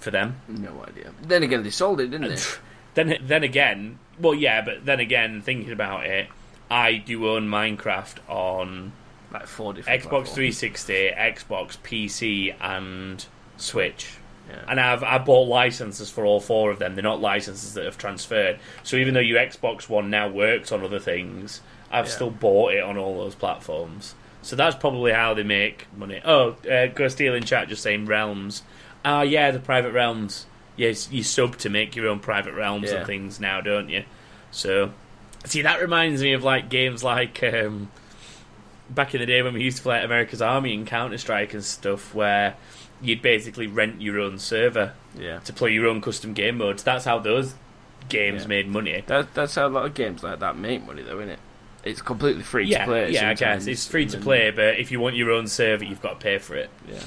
for them. no idea. Then again, they sold it, didn't they? Then, then again, well, yeah, but then again, thinking about it, I do own Minecraft on like four different Xbox platforms. 360, Xbox, PC, and Switch. Yeah. And I've I bought licenses for all four of them. They're not licenses that have transferred. So even though your Xbox One now works on other things, I've Yeah. still bought it on all those platforms. So that's probably how they make money. Oh, uh, Gus Steele in chat just saying realms. Ah, yeah, the private realms. Yes, you sub to make your own private realms Yeah. and things now, don't you? So, see, that reminds me of like games like um, back in the day when we used to play America's Army and Counter Strike and stuff, where you'd basically rent your own server Yeah, to play your own custom game modes. That's how those games Yeah. made money. that, that's how a lot of games like that make money, though, isn't it? It's completely free yeah, to play. yeah, I guess it's free to play, but if you want your own server, you've got to pay for it, Yeah,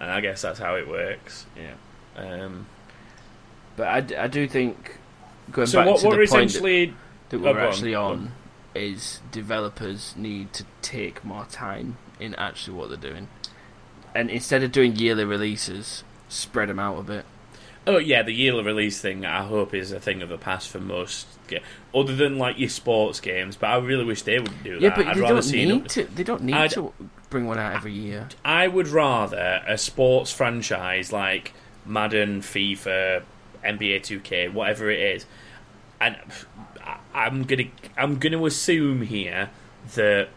and I guess that's how it works. yeah. Um, But I do think going so back what, to what the point that, essentially that Oh, we're on, actually on, on. is developers need to take more time in actually what they're doing, and instead of doing yearly releases, spread them out a bit. Oh yeah, the yearly release thing. I hope is a thing of the past for most, ga- other than like your sports games. But I really wish they would do that. Yeah, but I'd they rather don't see need to. They don't need I'd- to bring one out every year. I would rather a sports franchise like Madden, FIFA, NBA 2K, whatever it is, and I'm gonna I'm gonna assume here that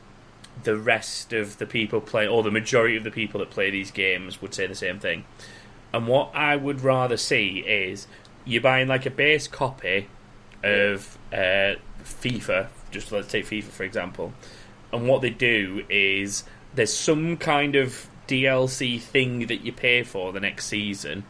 the rest of the people play, or the majority of the people that play these games, would say the same thing. And what I would rather see is you're buying like a base copy of uh, FIFA. Just let's take FIFA for example. And what they do is there's some kind of DLC thing that you pay for the next season.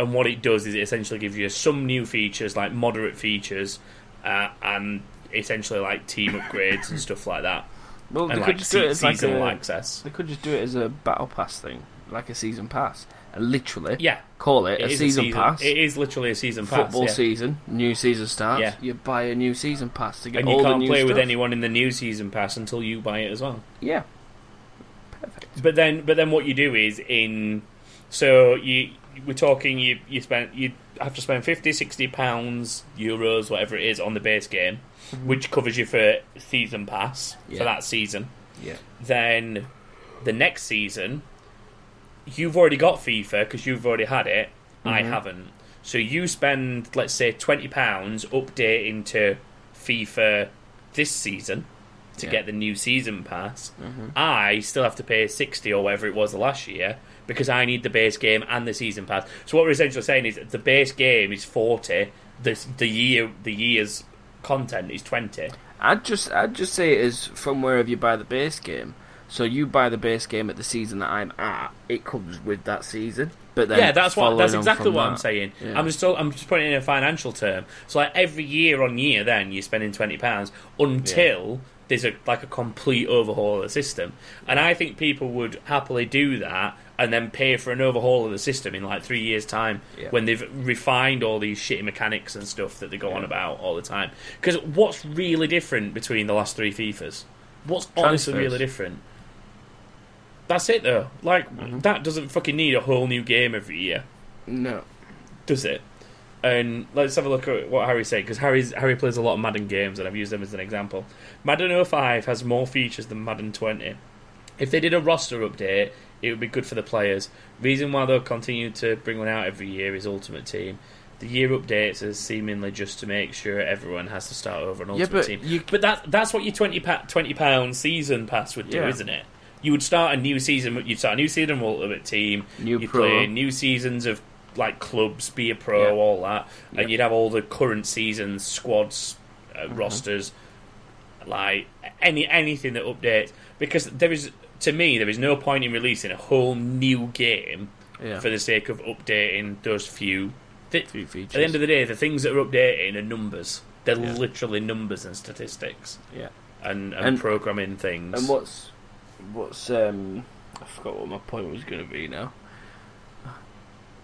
And what it does is it essentially gives you some new features, like moderate features, uh, and essentially like team upgrades and stuff like that. Well, they and could like just do it as like seasonal a, access. They could just do it as a battle pass thing, like a season pass, and literally Yeah, call it, it a is season, pass. It is literally a season pass. Football yeah. season, new season starts. Yeah. You buy a new season pass to get and you can't play with anyone in the new season pass until you buy it as well. Yeah, perfect. But then, but then what you do is in so you we're talking you you spend you have to spend 50 60 pounds euros whatever it is on the base game mhm. which covers you for season pass Yeah. for that season. Yeah, then the next season you've already got FIFA because you've already had it. I mhm. haven't. So you spend let's say 20 pounds updating to FIFA this season to Yeah. get the new season pass. Mm-hmm. I still have to pay 60 or whatever it was last year because I need the base game and the season pass. So what we're essentially saying is the base game is 40, the the year the year's content is 20. I'd just I'd just say it is from wherever you buy the base game. So you buy the base game at the season that I'm at, it comes with that season. But then yeah, that's what that's exactly what I'm saying. Yeah. I'm just I'm just putting it in a financial term. So like every year on year then you're spending 20 pounds until there's a like a complete overhaul of the system. And I think people would happily do that and then pay for an overhaul of the system in like 3 years time Yeah. when they've refined all these shitty mechanics and stuff that they go on about all the time. Cuz what's really different between the last 3 FIFAs? What's honestly really different? That's it though. Like Mm-hmm. that doesn't fucking need a whole new game every year No. does it? And let's have a look at what Harry said because Harry's Harry plays a lot of Madden games, and I've used them as an example. Madden 05 has more features than Madden 20. If they did a roster update, it would be good for the players. Reason why they'll continue to bring one out every year is Ultimate Team. The year updates are seemingly just to make sure everyone has to start over Yeah, Ultimate but Team. you- But that that's what your 20 pa- 20 pound season pass would do, Yeah. isn't it? You would start a new season. You'd start a new season of Ultimate Team. New you pro. play new seasons of like clubs, be a pro, Yeah. all that, Yeah. and you'd have all the current seasons, squads, uh, Mm-hmm. rosters, like any anything that updates. Because there is, to me, there is no point in releasing a whole new game Yeah. for the sake of updating those few. Th- Few features. At the end of the day, the things that are updating are numbers. They're Yeah. literally numbers and statistics yeah. and, and, And- programming things. And what's what's um I forgot what my point was going to be now.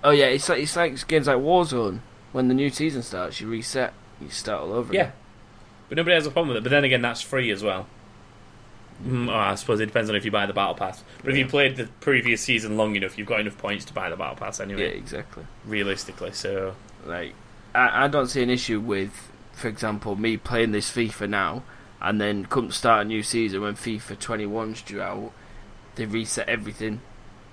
Oh yeah, it's like it's like games like Warzone. When the new season starts, you reset, you start all over. Yeah. again. But nobody has a problem with it. But then again, that's free as well. Mm, oh, I suppose it depends on if you buy the battle pass. But if you Yeah. played the previous season long enough, you've got enough points to buy the battle pass anyway. yeah, exactly. Realistically, so Like I, I don't see an issue with, for example, me playing this FIFA now, and then come start a new season when FIFA 21's due out, they reset everything.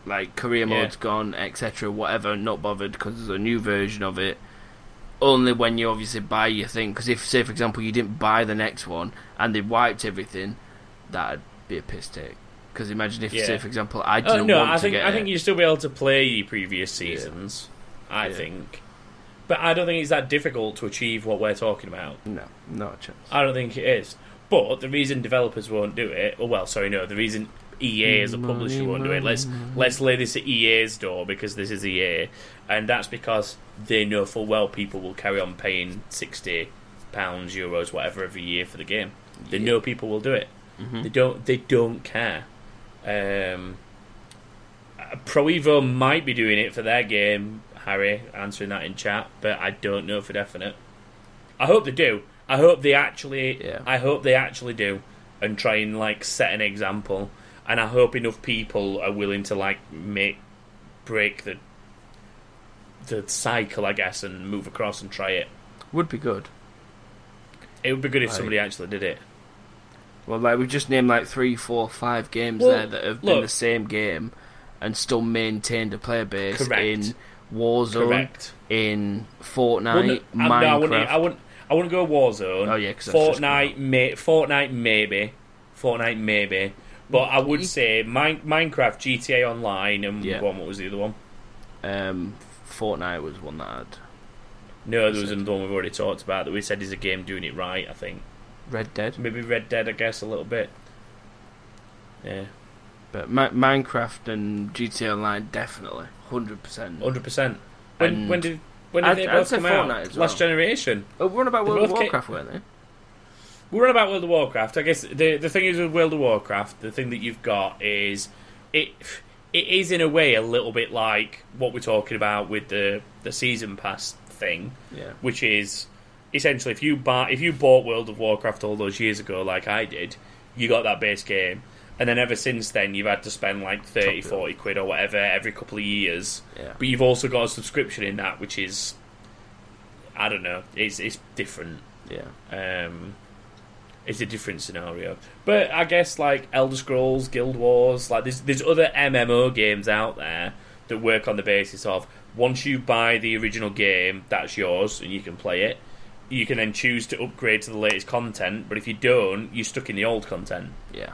Like career Yeah. mode's gone, etc. Whatever, not bothered because there's a new version of it. Only when you obviously buy your thing. Because if, say, for example, you didn't buy the next one and they wiped everything, that'd be a piss take. Because imagine if, Yeah. say, for example, I Oh didn't no, want I to think get I think you'd still be able to play your previous seasons. I Yeah. think, but I don't think it's that difficult to achieve what we're talking about. No, not a chance. I don't think it is. But the reason developers won't do it, or well, sorry, no, the reason EA as a publisher Money, won't do it. Let's money, let's lay this at EA's door because this is EA, and that's because they know full well people will carry on paying sixty pounds, euros, whatever every year for the game. They Yeah. know people will do it. Mhm. They don't. They don't care. Um, uh, Pro Evo might be doing it for their game. Harry answering that in chat, but I don't know for definite. I hope they do. I hope they actually. Yeah. I hope they actually do, and try and like set an example. And I hope enough people are willing to like make break the the cycle, I guess, and move across and try it. Would be good. It would be good if Right. somebody actually did it. Well, like we just named like three, four, five games Well, there that have been the same game and still maintained a player base Correct. in Warzone, Correct. in Fortnite, Wouldn't- um, no, I Minecraft. wouldn't, I wouldn't. I wouldn't go Warzone. Oh, yeah, 'cause that's just Fortnite, may, Fortnite maybe, Fortnite maybe, but I would say Min- Minecraft, GTA Online, and Yeah. go on, what was the other one? Um, Fortnite was one that had No, there was another one we've already talked about that we said is a game doing it right. I think Red Dead, maybe Red Dead. I guess a little bit. Yeah, but Mi- Minecraft and GTA Online definitely hundred percent. hundred percent. When when did when did I'd- they both say come out? Fortnite as Last generation. Oh, we're on about World of both ca- Warcraft, weren't they? We're on about World of Warcraft. I guess the the thing is with World of Warcraft, the thing that you've got is it it is in a way a little bit like what we're talking about with the the season pass thing, Yeah. which is essentially if you buy if you bought World of Warcraft all those years ago, like I did, you got that base game. And then ever since then, you've had to spend like 30, 40 quid or whatever every couple of years. Yeah. But you've also got a subscription in that, which is, I don't know, it's it's different. Yeah. Um, it's a different scenario. But I guess like Elder Scrolls, Guild Wars, like there's there's other MMO games out there that work on the basis of once you buy the original game, that's yours and you can play it. You can then choose to upgrade to the latest content, but if you don't, you're stuck in the old content. Yeah.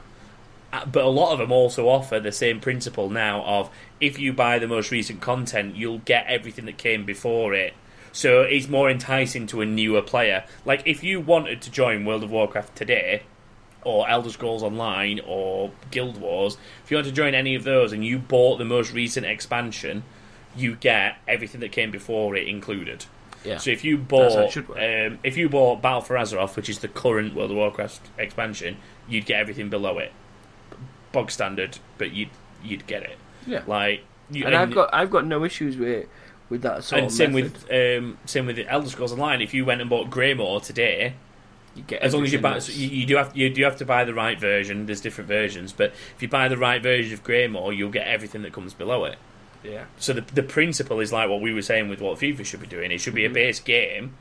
Uh, But a lot of them also offer the same principle now of if you buy the most recent content, you'll get everything that came before it. So it's more enticing to a newer player. Like if you wanted to join World of Warcraft today, or Elder Scrolls Online, or Guild Wars, if you want to join any of those and you bought the most recent expansion, you get everything that came before it included. Yeah. So if you That's how it bought, should um, if you bought Battle for Azeroth, which is the current World of Warcraft expansion, you'd get everything below it, bog standard, but you'd you'd get it. yeah. Like, you, and I've got I've got no issues with with that sort and of same method. with um, same with the Elder Scrolls Online. If you went and bought Greymoor today, you get as long as you buy, so you, you do have you do have to buy the right version. There's different versions, but if you buy the right version of Greymoor, you'll get everything that comes below it. Yeah. So the the principle is like what we were saying with what FIFA should be doing. It should be a mm-hmm. base game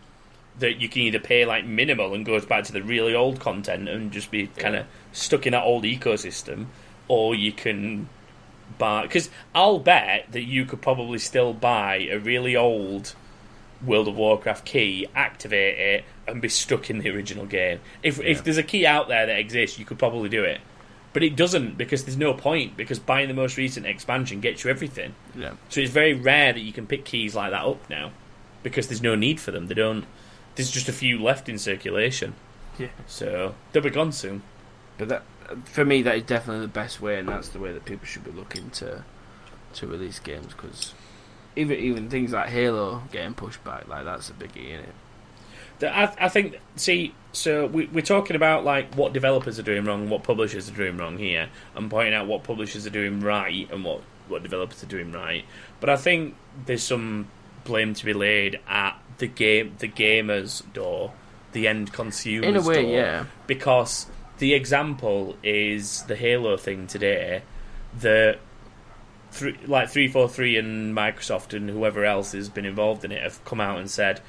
that you can either pay like minimal and goes back to the really old content and just be kind of stuck in that old ecosystem, or you can buy. Because I'll bet that you could probably still buy a really old World of Warcraft key, activate it, and be stuck in the original game. If Yeah. if there's a key out there that exists, you could probably do it. But it doesn't because there's no point because buying the most recent expansion gets you everything. Yeah. So it's very rare that you can pick keys like that up now because there's no need for them. They don't. There's just a few left in circulation, Yeah. so they'll be gone soon. But that for me that is definitely the best way, and that's the way that people should be looking to to release games because even even things like Halo getting pushed back, like that's a biggie in it. I, I think. See, so we, we're talking about like what developers are doing wrong, what publishers are doing wrong here, and pointing out what publishers are doing right and what what developers are doing right. But I think there's some blame to be laid at the game, the gamers' door, the end consumers. In a way, door. yeah. because the example is the Halo thing today. The three, like three four three and Microsoft and whoever else has been involved in it have come out and said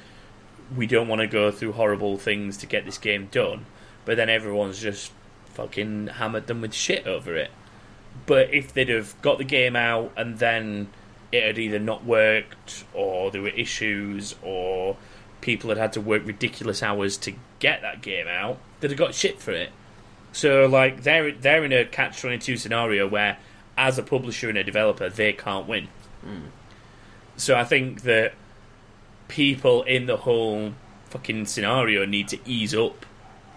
we don't want to go through horrible things to get this game done. But then everyone's just fucking hammered them with shit over it. But if they'd have got the game out and then it had either not worked or there were issues or people had had to work ridiculous hours to get that game out, they'd have got shit for it. So like they're they're in a catch twenty two scenario where as a publisher and a developer they can't win. Hmm. So I think that people in the whole fucking scenario need to ease up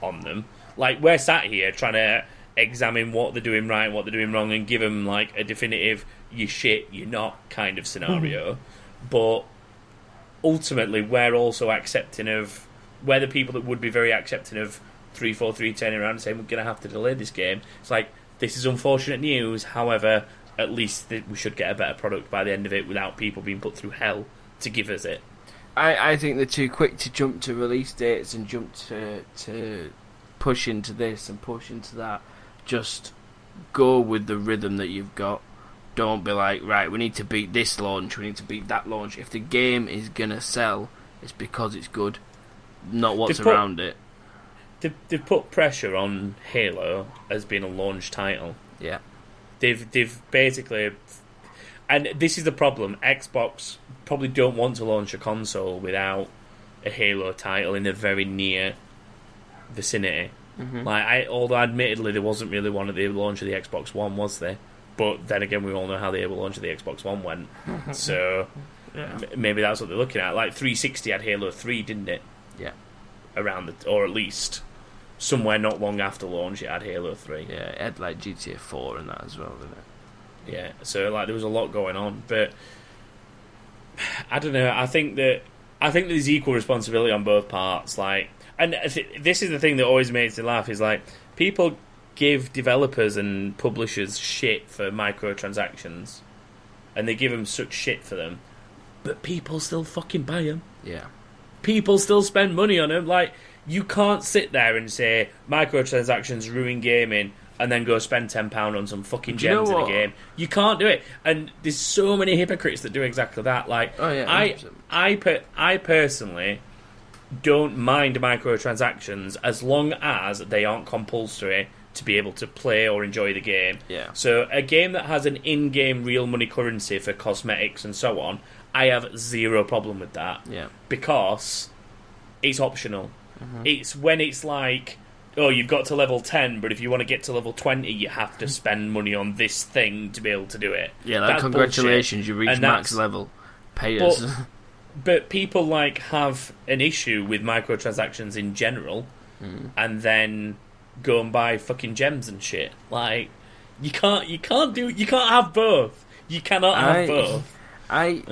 on them. Like we're sat here trying to examine what they're doing right what they're doing wrong and give them like a definitive you shit, you're not kind of scenario. Hmm. but ultimately we're also accepting of we're the people that would be very accepting of three four three turning around and saying we're gonna have to delay this game. It's like this is unfortunate news, however, at least th- we should get a better product by the end of it without people being put through hell to give us it. I, I think they're too quick to jump to release dates and jump to to push into this and push into that. Just go with the rhythm that you've got. Don't be like, right, we need to beat this launch, we need to beat that launch. If the game is gonna sell, it's because it's good, not what's put- around it. They've, they've put pressure on Halo as being a launch title. Yeah. They've they've basically, and this is the problem. Xbox probably don't want to launch a console without a Halo title in the very near vicinity. Mhm. Like, I, although admittedly there wasn't really one at the launch of the Xbox One, was there? but then again, we all know how the able launch of the Xbox One went. so Yeah. m- maybe that's what they're looking at. Like 360 had Halo 3, didn't it? Yeah. Around the, or at least somewhere not long after launch, it had Halo 3. Yeah, it had like GTA 4 and that as well, didn't it? Yeah, so like there was a lot going on, but I don't know. I think that I think there's equal responsibility on both parts. Like, and th- this is the thing that always makes me laugh is like people give developers and publishers shit for microtransactions, and they give them such shit for them, but people still fucking buy them. Yeah. People still spend money on them. Like, you can't sit there and say microtransactions ruin gaming and then go spend ten pound on some fucking Do you know gems in a game. You can't do it. And there's so many hypocrites that do exactly that. Like, Oh, yeah, I, I, per- I personally don't mind microtransactions as long as they aren't compulsory to be able to play or enjoy the game. Yeah. So a game that has an in-game real money currency for cosmetics and so on, I have zero problem with that Yeah. because it's optional. Mm-hmm. It's when it's like, oh, you've got to level 10, but if you want to get to level 20, you have to spend money on this thing to be able to do it. Yeah, like That's congratulations, you reached max level. Pay But- us. But people like have an issue with microtransactions in general Hmm. and then go and buy fucking gems and shit. Like you can't you can't do you can't have both. You cannot have I- both. I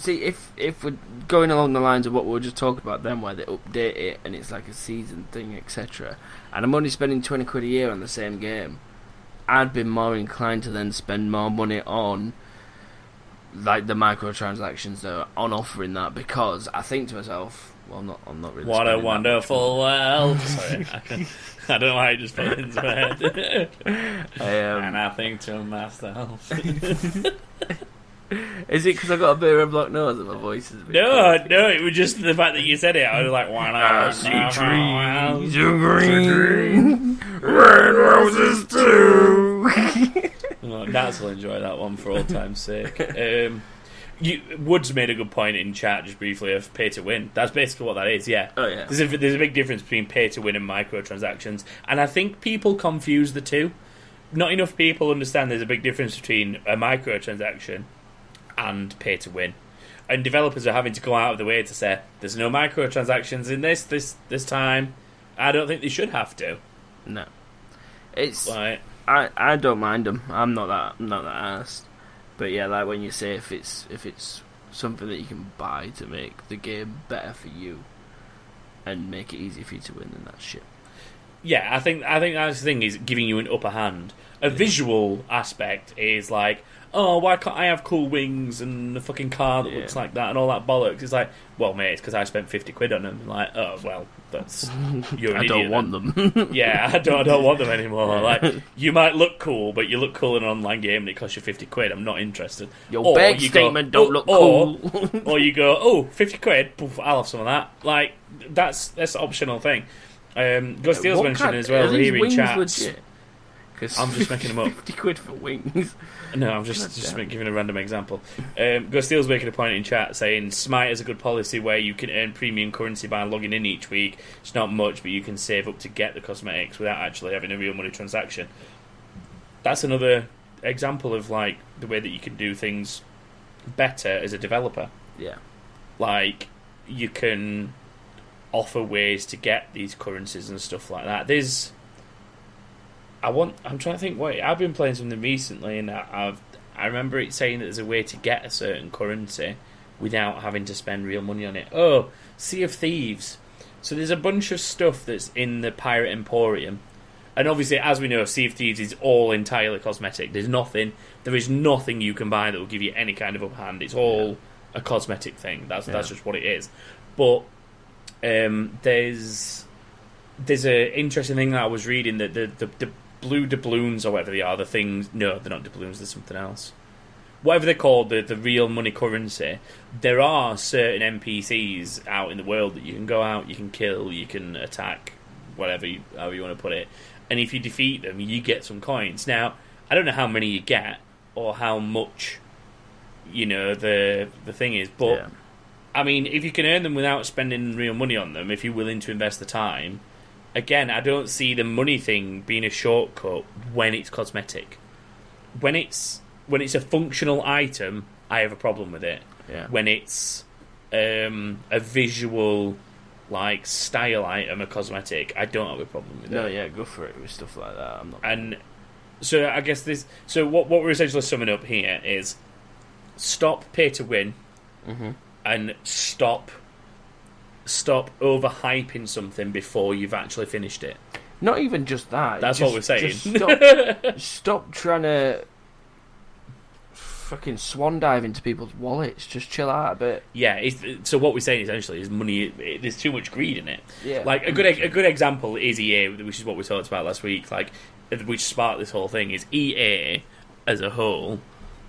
see if if we're going along the lines of what we were just talking about then, where they update it and it's like a season thing, etc. And I'm only spending twenty quid a year on the same game. I'd be more inclined to then spend more money on like the microtransactions that are on offer in that because I think to myself, well, I'm not, I'm not really. What a wonderful world. Sorry, I, can, I don't know why it just fell into my head. money. Um, and I think to myself. is it because I've got a bit of a block nose and my voice is a bit No, no, it was just the fact that you said it. I was like, why not? I see trees of green, red roses too. Oh, Nats will enjoy that one for all time's sake. Um, you, Woods made a good point in chat just briefly of pay to win. That's basically what that is. Yeah. Oh yeah, There's a, there's a big difference between pay to win and microtransactions, and I think people confuse the two. Not enough people understand there's a big difference between a microtransaction and pay to win, and developers are having to go out of the way to say there's no microtransactions in this this this time. I don't think they should have to. no. It's Like, I I don't mind them. I'm not that I'm not that asked. But yeah, like when you say if it's if it's something that you can buy to make the game better for you and make it easy for you to win, then that's shit. Yeah, I think I think that's the thing is giving you an upper hand. A visual aspect is like, oh, why can't I have cool wings and a fucking car that Yeah. looks like that and all that bollocks? It's like, well, mate, it's because I spent fifty quid on them. Like, oh, well, that's you're I don't want then. them. Yeah, I don't, I don't want them anymore. Like, you might look cool, but you look cool in an online game and it costs you 50 quid. I'm not interested. Your Or bag you go, statement don't "Oh, look or- cool. or you go, oh, 50 quid, poof, I'll have some of that. Like, that's that's an optional thing. Um, Gus Steele's What mentioned kind- as well here chat. 'Cause I'm just making them up. Fifty quid for wings. No, I'm just God just damn. giving a random example. Um, Gus Steele's making a point in chat saying Smite has a good policy where you can earn premium currency by logging in each week. It's not much, but you can save up to get the cosmetics without actually having a real money transaction. That's another example of like the way that you can do things better as a developer. Yeah. Like you can offer ways to get these currencies and stuff like that. There's I want. I'm trying to think. Wait, I've been playing something recently, and I- I've. I remember it saying that there's a way to get a certain currency without having to spend real money on it. Oh, Sea of Thieves. So there's a bunch of stuff that's in the Pirate Emporium, and obviously, as we know, Sea of Thieves is all entirely cosmetic. There's nothing. There is nothing you can buy that will give you any kind of upper It's all a cosmetic thing. That's that's just what it is. But um, there's there's a interesting thing that I was reading that the, the, the blue doubloons or whatever they are, the things no, they're not doubloons, there's something else. Whatever they're called, the, the real money currency, there are certain NPCs out in the world that you can go out, you can kill, you can attack, whatever you, however you want to put it. And if you defeat them, you get some coins. Now, I don't know how many you get or how much you know the the thing is, but yeah. I mean, if you can earn them without spending real money on them, if you're willing to invest the time, again, I don't see the money thing being a shortcut when it's cosmetic. when it's when it's a functional item, I have a problem with it. Yeah. When it's um, a visual like style item, a cosmetic, I don't have a problem with No, it. No, yeah, go for it with stuff like that. I'm not. And so I guess this. So what what we're essentially summing up here is stop pay to win Mhm. And stop stop overhyping something before you've actually finished it. Not even just that. That's just- what we're saying. Just stop, stop trying to fucking swan dive into people's wallets. Just chill out a bit. Yeah. So what we're saying essentially is money. It, there's too much greed in it. Yeah. Like a good a good example is EA, which is what we talked about last week. Like which sparked this whole thing is EA as a whole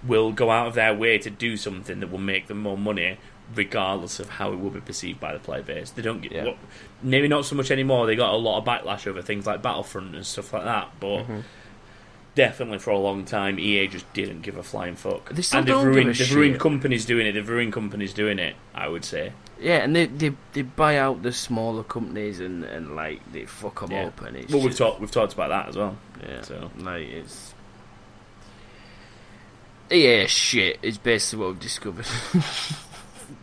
will go out of their way to do something that will make them more money, regardless of how it will be perceived by the player base. They don't get Yeah. what, maybe not so much anymore. They got a lot of backlash over things like Battlefront and stuff like that, but. Mm-hmm. Definitely, for a long time, EA just didn't give a flying fuck. They still and they've don't give ruined, a they've ruined shit. companies doing it. They've ruined companies doing it. I would say. Yeah, and they, they they buy out the smaller companies and, and like they fuck them Yeah. up and it's Well, we've just- talked we've talked about that as well. yeah so. like it's yeah shit is basically what we've discovered.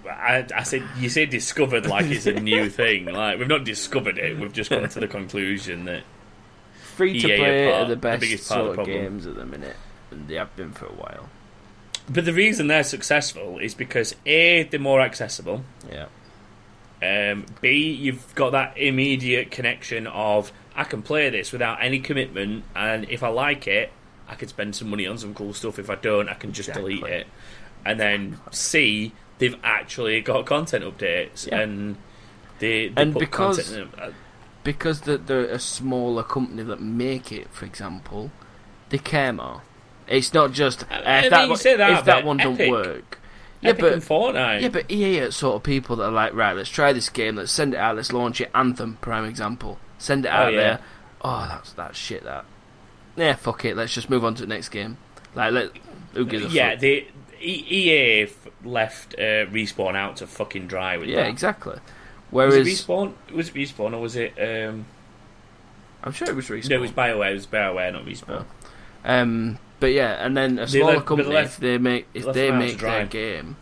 I, I said you say discovered like it's a new thing. Like we've not discovered it. We've just come to the conclusion that Free to EA are play are the the best of sort of games at the minute, and they have been for a while. But the reason they're successful is because A, they're more accessible. Yeah, Um, B, you've got that immediate connection of I can play this without any commitment, and if I like it, I can spend some money on some cool stuff. If I don't, I can just delete it. And then C, they've actually got content updates, Yeah. and they, they And put because- content in, uh, because they're, they're a smaller company that make it, for example, they care more. It's not just uh, if that, one- that, if that one epic. don't work. Yeah, Epic but Fortnite. Yeah, but EA are sort of people that are like, right, let's try this game, let's send it out, let's launch it. Anthem, prime example. Send it Oh, out yeah. there. Oh, that's that shit. That. Yeah, fuck it. Let's just move on to the next game. Like, let who gives a yeah, fuck? they E- EA f- left uh, respawn out to fucking dry with yeah, that. exactly. Was it respawn? Was it respawn or was it? Um, I'm sure it was respawn. no, it was Bioware. It was Bioware, not respawn. Um, but yeah, and then a They smaller left- they company, left- if they make if they make their game,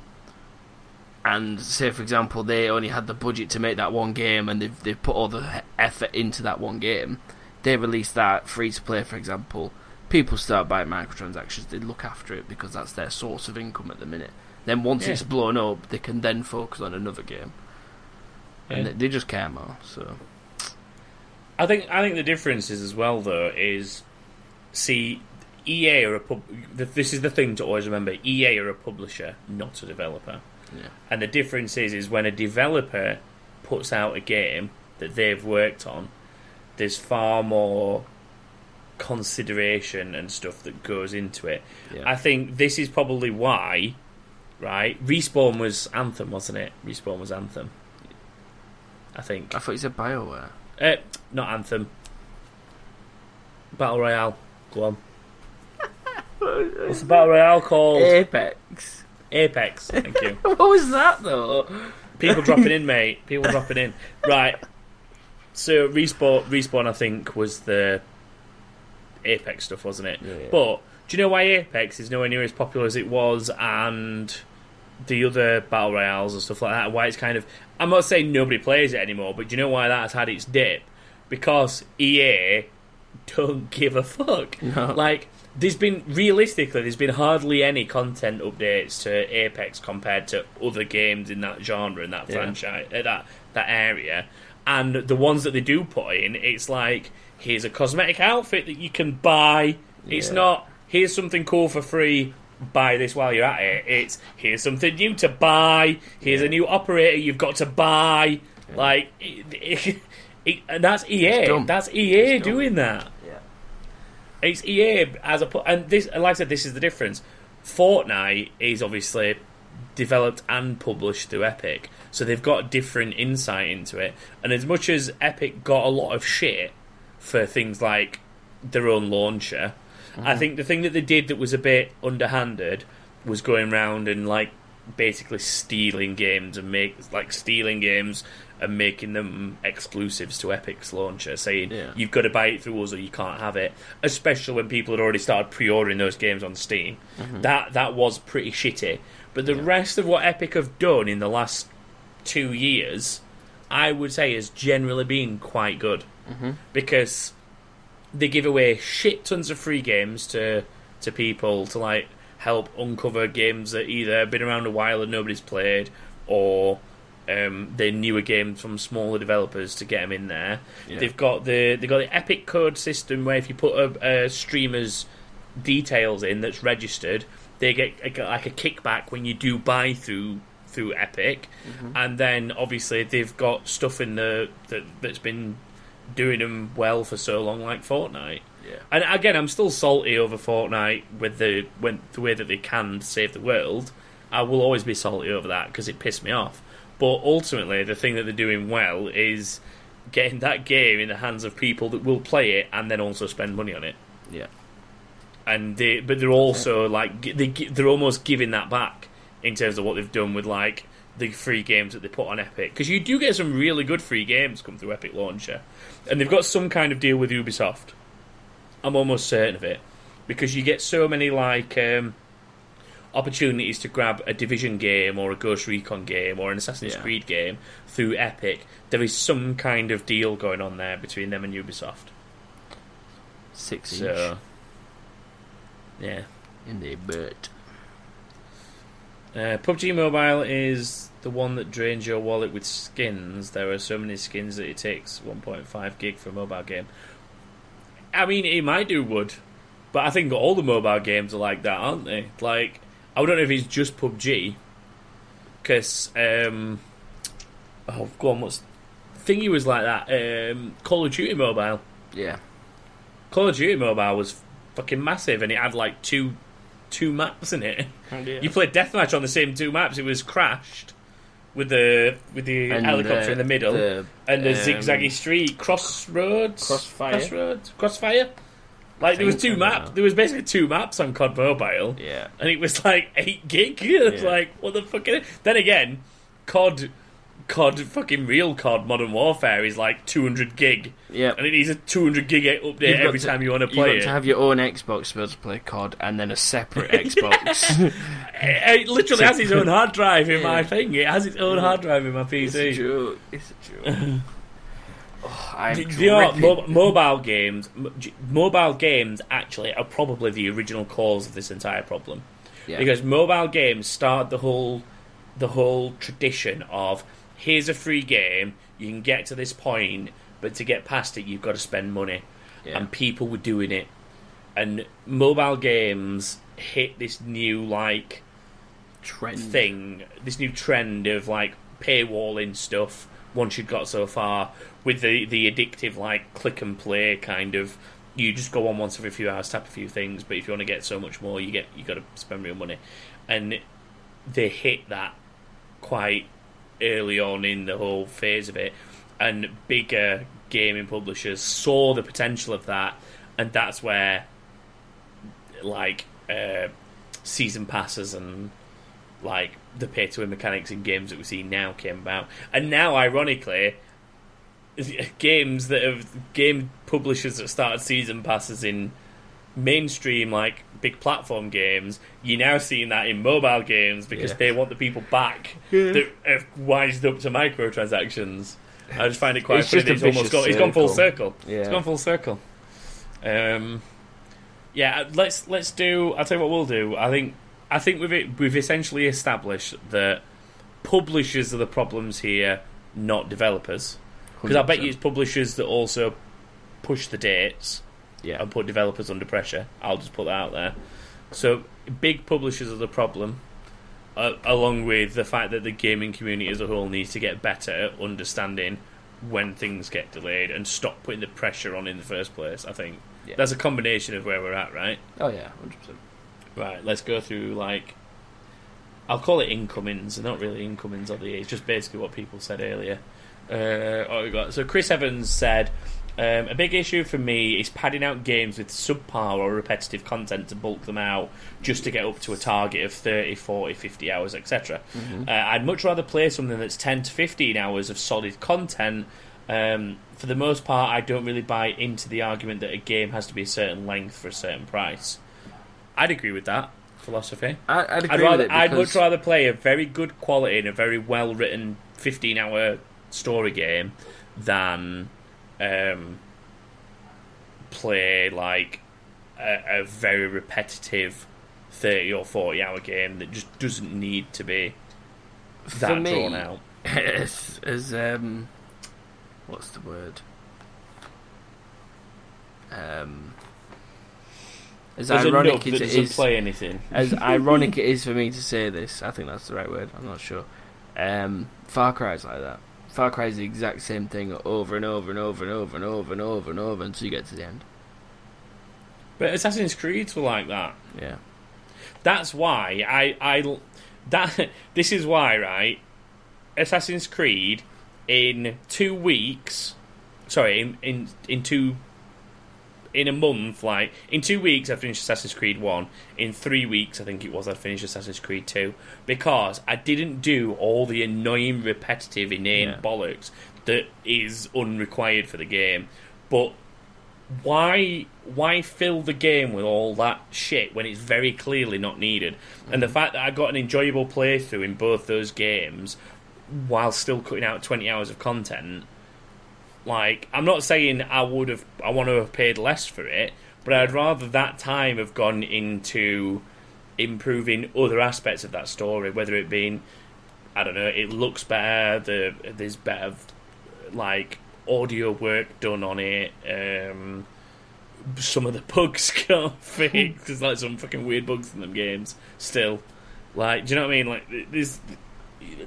and say for example they only had the budget to make that one game, and they've they've put all the effort into that one game, they release that free to play, for example. People start buying microtransactions. They look after it because that's their source of income at the minute. Then once Yeah. it's blown up, they can then focus on another game, Yeah. and they, they just care more. So I think I think the difference is as well though is see EA are a pub- this is the thing to always remember EA are a publisher not a developer yeah, and the difference is is when a developer puts out a game that they've worked on there's far more consideration and stuff that goes into it yeah. I think this is probably why right respawn was anthem wasn't it respawn was anthem I think I thought you said Bioware. uh, not Anthem. Battle Royale. Go on. What's the Battle Royale called? Apex. Apex. Thank you. what was that though? People dropping in, mate. People dropping in. Right. So respawn, respawn, I think, was the Apex stuff, wasn't it? Yeah, yeah. But do you know why Apex is nowhere near as popular as it was, and the other battle royales and stuff like that? Why it's kind of I'm not saying nobody plays it anymore, but do you know why that has had its dip? Because EA don't give a fuck. No. Like there's been realistically, there's been hardly any content updates to Apex compared to other games in that genre and that Yeah. franchise, uh, that that area. And the ones that they do put in, it's like here's a cosmetic outfit that you can buy. It's not here's something cool for free. Buy this while you're at it. It's here's something new to buy. Here's a new operator you've got to buy. Like, it, it, it, and that's EA. That's EA doing that. Yeah. It's EA as a and this and like I said, this is the difference. Fortnite is obviously developed and published through Epic, so they've got different insight into it. And as much as Epic got a lot of shit for things like their own launcher, I mm-hmm. think the thing that they did that was a bit underhanded was going around and like basically stealing games and make like stealing games and making them exclusives to Epic's launcher, saying Yeah. you've got to buy it through us or you can't have it. Especially when people had already started pre-ordering those games on Steam. Mm-hmm. That that was pretty shitty. But the rest of what Epic have done in the last two years, I would say, has generally been quite good because they give away shit tons of free games to to people to like help uncover games that either have been around a while and nobody's played or um, they're newer games from smaller developers to get them in there. Yeah. They've got the they've got the Epic Code system where if you put a, a streamer's details in that's registered, they get a, like a kickback when you do buy through through Epic, mm-hmm. and then obviously they've got stuff in the that that's been doing them well for so long, like Fortnite. Yeah. And again, I'm still salty over Fortnite with the when the way that they can save the world. I will always be salty over that because it pissed me off. But ultimately, the thing that they're doing well is getting that game in the hands of people that will play it and then also spend money on it. Yeah. And they, but they're also like they they're almost giving that back in terms of what they've done with like the free games that they put on Epic because you do get some really good free games come through Epic Launcher, and they've got some kind of deal with Ubisoft. I'm almost certain of it because you get so many like um, opportunities to grab a Division game or a Ghost Recon game or an Assassin's Yeah. Creed game through Epic. There is some kind of deal going on there between them and Ubisoft. Six So, yeah. in the butt. Uh, PUBG Mobile is the one that drains your wallet with skins. There are so many skins that it takes 1.5 gig for a mobile game. I mean, it might do wood, but I think all the mobile games are like that, aren't they? Like, I don't know if it's just PUBG, because um, oh, go on, what's thingy was like that? Um, Call of Duty Mobile. Yeah. Call of Duty Mobile was fucking massive, and it had like two two maps in it. You played deathmatch on the same two maps. It was crashed with the with the And, helicopter uh, in the middle the, and the um, zigzaggy street, crossroads, Crossfire. crossroads, crossfire. Like there was two so, maps. There was basically two maps on COD Mobile, Yeah. and it was like eight gig. It's Yeah. like what the fuck? Is it? Then again, COD, COD, fucking real COD Modern Warfare is like two hundred gig, Yeah. and it needs a two hundred gig update every to- time you want to play You've got it. to have your own Xbox to be able to play COD and then a separate Xbox. It, it literally has its own hard drive in my thing. It has its own hard drive in my it's a PC. joke. It's a joke. oh, I'm Do do you know. Mo- mobile games, mo- mobile games actually are probably the original cause of this entire problem Yeah. because mobile games start the whole, the whole tradition of here's a free game, you can get to this point, but to get past it, you've got to spend money, Yeah. and people were doing it, and mobile games hit this new like trend. thing, this new trend of like paywalling stuff once you've got so far with the the addictive like click and play kind of you just go on once every few hours, tap a few things, but if you want to get so much more, you get you got to spend real money, and they hit that quite early on in the whole phase of it, and bigger gaming publishers saw the potential of that, and that's where like uh, season passes and like the pay to win mechanics in games that we see now came about, and now ironically, games that have game publishers that started season passes in mainstream like big platform games, you're now seeing that in mobile games because Yeah. they want the people back that have wised up to microtransactions. I just find it quite It's funny. just that It's almost vicious gone. It's gone full circle. circle. Yeah. It's gone full circle. Um, yeah, let's let's do. I'll tell you what we'll do. I think I think we've we've essentially established that publishers are the problems here, not developers. Because I bet you it's publishers that also push the dates Yeah. and put developers under pressure. I'll just put that out there. So big publishers are the problem, uh, along with the fact that the gaming community as a whole needs to get better at understanding when things get delayed and stop putting the pressure on in the first place. I think Yeah. that's a combination of where we're at, right? Oh yeah, hundred percent. Right. Let's go through like. I'll call it incomings. They're not really incomings, are they? It's just basically what people said earlier. Uh, oh, we got so Chris Evans said, Um, a big issue for me is padding out games with subpar or repetitive content to bulk them out just to get up to a target of 30, 40, 50 hours, etc. Uh, I'd much rather play something that's 10 to 15 hours of solid content. Um, for the most part, I don't really buy into the argument that a game has to be a certain length for a certain price. I'd agree with that philosophy. I, I'd agree I'd rather, with it I'd much rather play a very good quality and a very well written 15 hour story game than um, play like a, a very repetitive 30 or 40 hour game that just doesn't need to be For that me, drawn out. as, as um, what's the word? Um, as There's ironic as it play anything. as ironic it is for me to say this, I think that's the right word. I'm not sure. Um, Far Cry's like that. Far Cry is the exact same thing over and over and over and over and over and over and over until you get to the end. But Assassin's Creeds were like that. Yeah. That's why I I that this is why right. Assassin's Creed in two weeks, sorry, in in, in two in a month, like in two weeks, I finished Assassin's Creed One. In three weeks, I think it was, I finished Assassin's Creed Two because I didn't do all the annoying, repetitive, inane Yeah. bollocks that is unrequired for the game. But why why fill the game with all that shit when it's very clearly not needed? And the mm-hmm. fact that I got an enjoyable playthrough in both those games while still cutting out twenty hours of content, like I'm not saying I would have I want to have paid less for it, but I'd rather that time have gone into improving other aspects of that story, whether it being I don't know, it looks better, the there's better like audio work done on it. Um, some of the bugs can't fix. There's like some fucking weird bugs in them games still. Like, do you know what I mean? Like, there's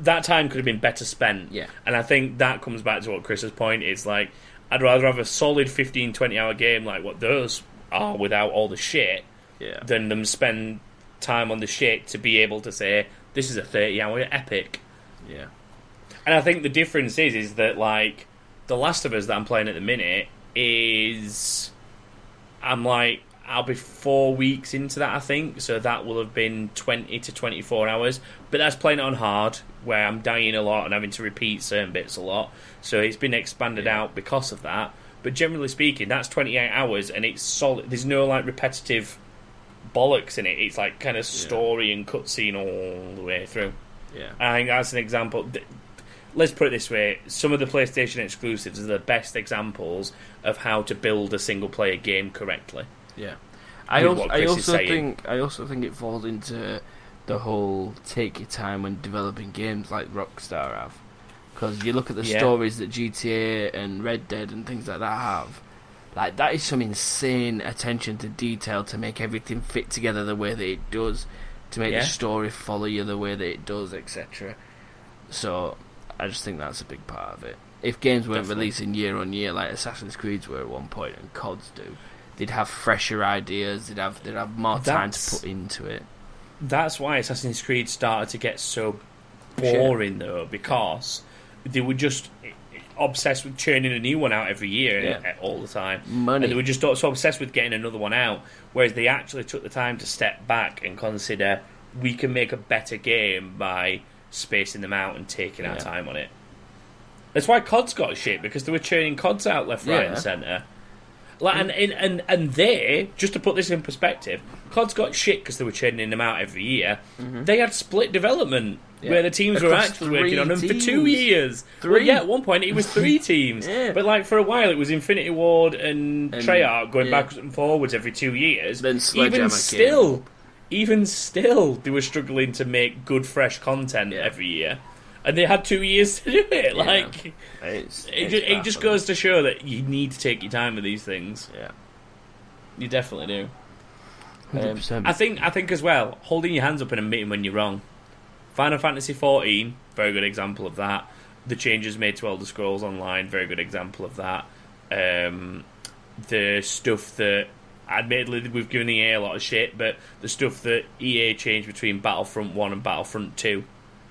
that time could have been better spent. Yeah. And I think that comes back to what Chris's point is. Like, I'd rather have a solid 15, 20 hour game like what those are without all the shit Yeah. than them spend time on the shit to be able to say this is a 30 hour epic. Yeah. And I think the difference is is that like the Last of Us that I'm playing at the minute is I'm like I'll be four weeks into that I think, so that will have been twenty to twenty four hours. But that's playing it on hard, where I'm dying a lot and having to repeat certain bits a lot. So it's been expanded out because of that. But generally speaking, that's twenty eight hours and it's solid there's no like repetitive bollocks in it. It's like kind of story and cutscene all the way through. Yeah. I think that's an example. Let's put it this way: some of the PlayStation exclusives are the best examples of how to build a single-player game correctly. Yeah, I also, I also think I also think it falls into the whole take your time when developing games like Rockstar have, because you look at the Yeah. stories that GTA and Red Dead and things like that have. Like that is some insane attention to detail to make everything fit together the way that it does, to make Yeah. the story follow you the way that it does, etc. So I just think that's a big part of it. If games weren't Definitely. releasing year on year like Assassin's Creeds were at one point and CODs do, they'd have fresher ideas. They'd have they'd have more time to put into it. That's why Assassin's Creed started to get so Sure. boring, though, because they were just obsessed with churning a new one out every year Yeah. eh, all the time. Money. And they were just so obsessed with getting another one out, whereas they actually took the time to step back and consider we can make a better game by spacing them out and taking our time on it. That's why COD's got shit because they were churning CODs out left, right, and centre. Like, and, and and and they just to put this in perspective, COD's got shit because they were churning them out every year. They had split development Mm-hmm. Yeah. where the teams were actually working on them for two years. Well, Three. yeah, at one point it was three teams, Yeah. but like for a while it was Infinity Ward and, And- Treyarch going yeah. backwards and forwards every two years. Then even came. still, even still, they were struggling to make good, fresh content every year, and they had two years to do it. Yeah. Like It's, it, it's just, it just goes to show that you need to take your time with these things. Yeah, You definitely do. hundred Um, percent. I think I think as well, holding your hands up and admitting when you're wrong. Final Fantasy XIV, very good example of that. The changes made to Elder Scrolls Online, very good example of that. Um, the stuff that, admittedly, we've given EA a lot of shit, but the stuff that EA changed between Battlefront 1 and Battlefront 2,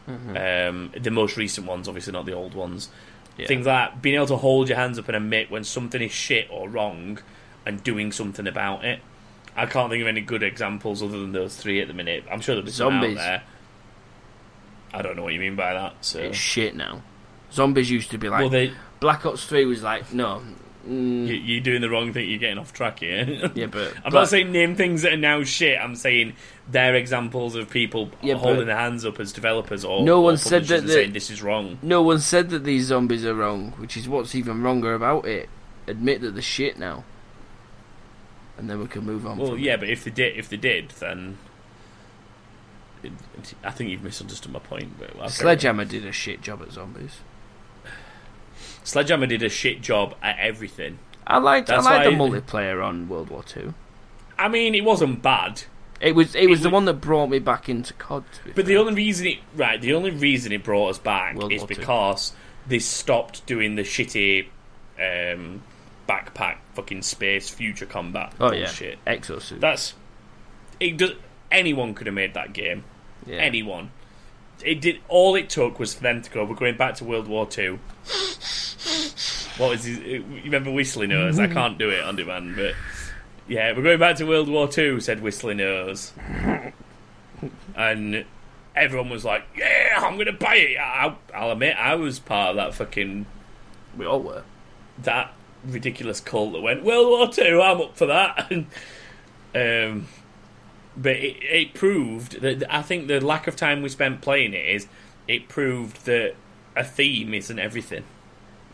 Mm-hmm. um, the most recent ones, obviously not the old ones, Yeah. Things like being able to hold your hands up and admit when something is shit or wrong and doing something about it. I can't think of any good examples other than those three at the minute. I'm sure there'll be some out Zombies. there. I don't know what you mean by that. So, It's shit now. Zombies used to be like well, they, Black Ops Three was like no. Mm, you, you're doing the wrong thing. You're getting off track here. yeah, but I'm Black- not saying name things that are now shit. I'm saying they're examples of people Yeah, but- holding their hands up as developers or No or one said that the- saying this is wrong. no one said that these zombies are wrong, which is what's even wronger about it. Admit that they're shit now, and then we can move on. Well, yeah, it. but if they did, if they did, then it, it- I think you've misunderstood my point. But I'll carry on. Sledgehammer did a shit job at zombies. Sledgehammer did a shit job at everything. I liked That's I liked the why- multiplayer on World War Two. I mean, it wasn't bad, It was it was the one that brought me back into COD. to be but the fair. only reason it right, the only reason it brought us back World is War Two. because they stopped doing the shitty um, backpack fucking space future combat oh yeah, bullshit. exosuit. That's it. Does anyone could have made that game? yeah. anyone. It did. All it took was for them to go. We're going back to World War Two. what was his? You remember Whistling Nose? I can't do it on demand, but yeah, we're going back to World War Two. Said Whistling Nose, and everyone was like, "Yeah, I'm going to buy it." I, I'll admit, I was part of that fucking we all were. that ridiculous cult that went World War Two. I'm up for that. um, but it, it proved that I think the lack of time we spent playing it is it proved that a theme isn't everything.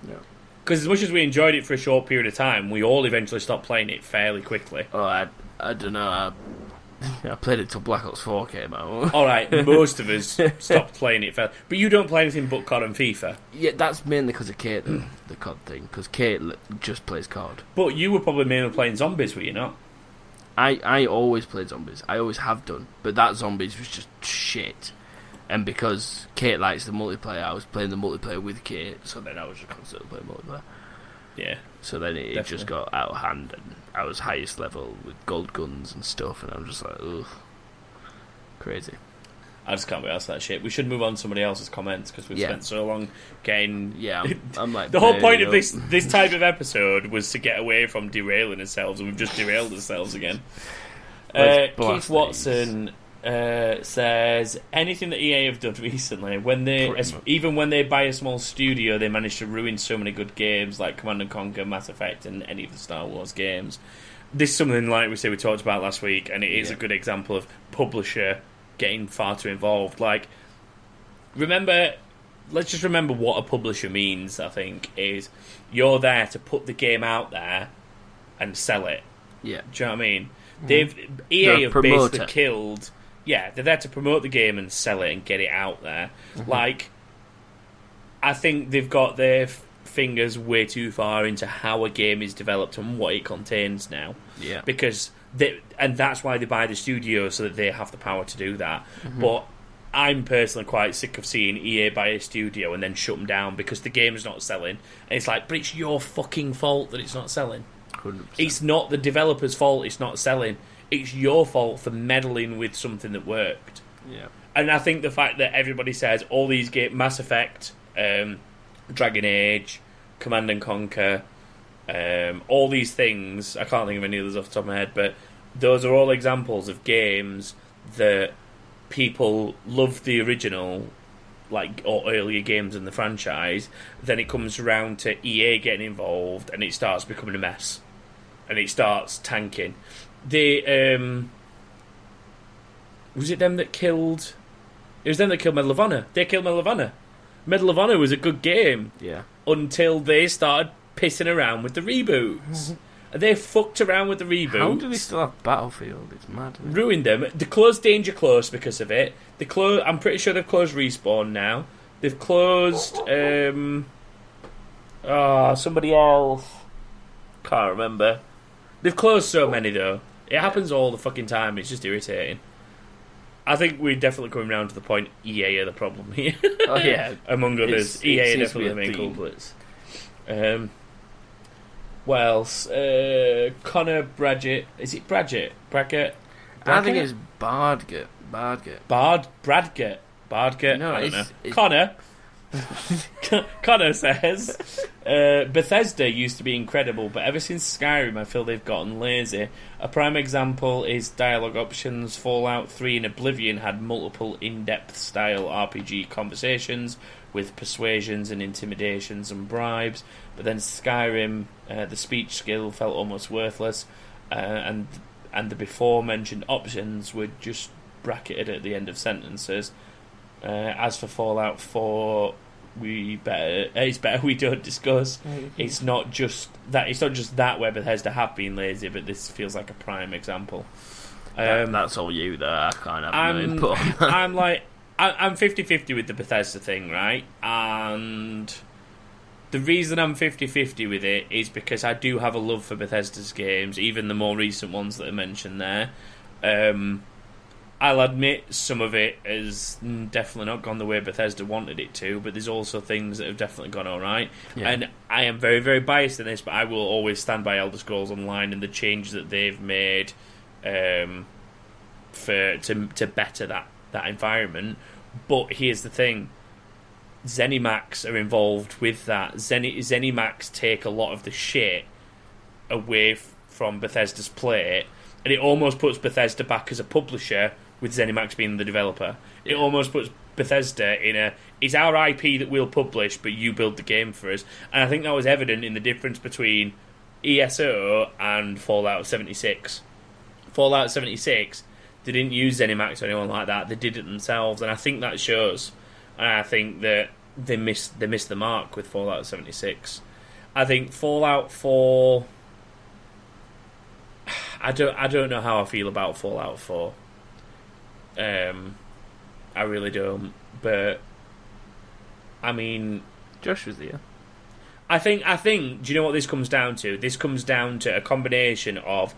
Yeah. Because as much as we enjoyed it for a short period of time, we all eventually stopped playing it fairly quickly. Oh, I I don't know. I, I played it till Black Ops Four came out. All right, most of us stopped playing it, fair, but you don't play anything but COD and FIFA. yeah, that's mainly because of Kate, the COD thing. Because Kate just plays COD. But you were probably mainly playing zombies, were you not? I, I always played zombies. I always have done. But that zombies was just shit. And because Kate likes the multiplayer, I was playing the multiplayer with Kate. So then I was just constantly playing multiplayer. Yeah. So then it, it just got out of hand, and I was highest level with gold guns and stuff, and I'm just like, ugh, crazy. I just can't wait to ask that shit. We should move on to somebody else's comments because we've Yeah. spent so long getting. Yeah, I'm, I'm like The whole point of this this type of episode was to get away from derailing ourselves, and we've just derailed ourselves again. Uh, Keith Watson uh, says anything that EA have done recently, when they as, even when they buy a small studio, they manage to ruin so many good games like Command and Conquer, Mass Effect, and any of the Star Wars games. This is something like we say we talked about last week, and it is Yeah. a good example of publisher getting far too involved. Like, remember, let's just remember what a publisher means. I think is you're there to put the game out there and sell it. Yeah, Do you know what I mean? They've Mm-hmm. They're EA have promoter. basically killed. Yeah, they're there to promote the game and sell it and get it out there. Mm-hmm. Like, I think they've got their fingers way too far into how a game is developed and what it contains now. yeah, Because they, and that's why they buy the studio so that they have the power to do that. Mm-hmm. But I'm personally quite sick of seeing EA buy a studio and then shut them down because the game's not selling. And it's like, but it's your fucking fault that it's not selling. hundred percent. It's not the developer's fault it's not selling. It's your fault for meddling with something that worked. Yeah, And I think the fact that everybody says all these games, Mass Effect, um, Dragon Age, Command and Conquer, um, all these things, I can't think of any others off the top of my head, but those are all examples of games that people love the original, like or earlier games in the franchise. Then it comes around to EA getting involved, and it starts becoming a mess, and it starts tanking. They um, was it them that killed? It was them that killed Medal of Honor. They killed Medal of Honor. Medal of Honor was a good game yeah. until they started pissing around with the reboots. they fucked around with the reboots. How do they still have Battlefield? It's mad. ruined them. They closed Danger Close because of it. They close. I'm pretty sure they've closed Respawn now. They've closed. Um, oh, somebody else. Can't remember. They've closed so many though. It happens all the fucking time. It's just irritating. I think we're definitely coming round to the point EA are the problem here. Oh yeah, Among others, It's- it EA are seems to be definitely the main culprits. Um, what else? Uh, Connor Bradgett. Is it Bradgett? Braggett? I think it's Bardgett. Bardgett. Bard Bradgett. Bardgett. No, I don't know. it's- Connor. Connor says uh, Bethesda used to be incredible, but ever since Skyrim, I feel they've gotten lazy. A prime example is dialogue options. Fallout 3 and Oblivion had multiple in depth style RPG conversations with persuasions and intimidations and bribes, but then Skyrim, uh, the speech skill felt almost worthless, uh, and and the before mentioned options were just bracketed at the end of sentences. Uh, as for Fallout 4, we better it's better we don't discuss. It's not just that it's not just that where Bethesda have been lazy, but this feels like a prime example. That- Um, that's all you there. I can't have no I'm, input. I'm like I, I'm 50-50 with the Bethesda thing, right? And the reason I'm 50-50 with it is because I do have a love for Bethesda's games, even the more recent ones that are mentioned there. Um, I'll admit some of it has definitely not gone the way Bethesda wanted it to, but there's also things that have definitely gone all right. Yeah. And I am very, very biased in this, but I will always stand by Elder Scrolls Online and the changes that they've made um, for to to better that that environment. But here's the thing: ZeniMax are involved with that. Zeni, ZeniMax take a lot of the shit away f- from Bethesda's plate, and it almost puts Bethesda back as a publisher with ZeniMax being the developer. It almost puts Bethesda in a it's our IP that we'll publish, but you build the game for us. And I think that was evident in the difference between ESO and Fallout 76. Fallout 76, they didn't use ZeniMax or anyone like that. They did it themselves, and I think that shows. And I think that they missed they missed the mark with Fallout 76. I think Fallout 4. I don't I don't know how I feel about Fallout 4. Um, I really don't. But I mean, Josh was here. I think I think do you know what this comes down to? This comes down to a combination of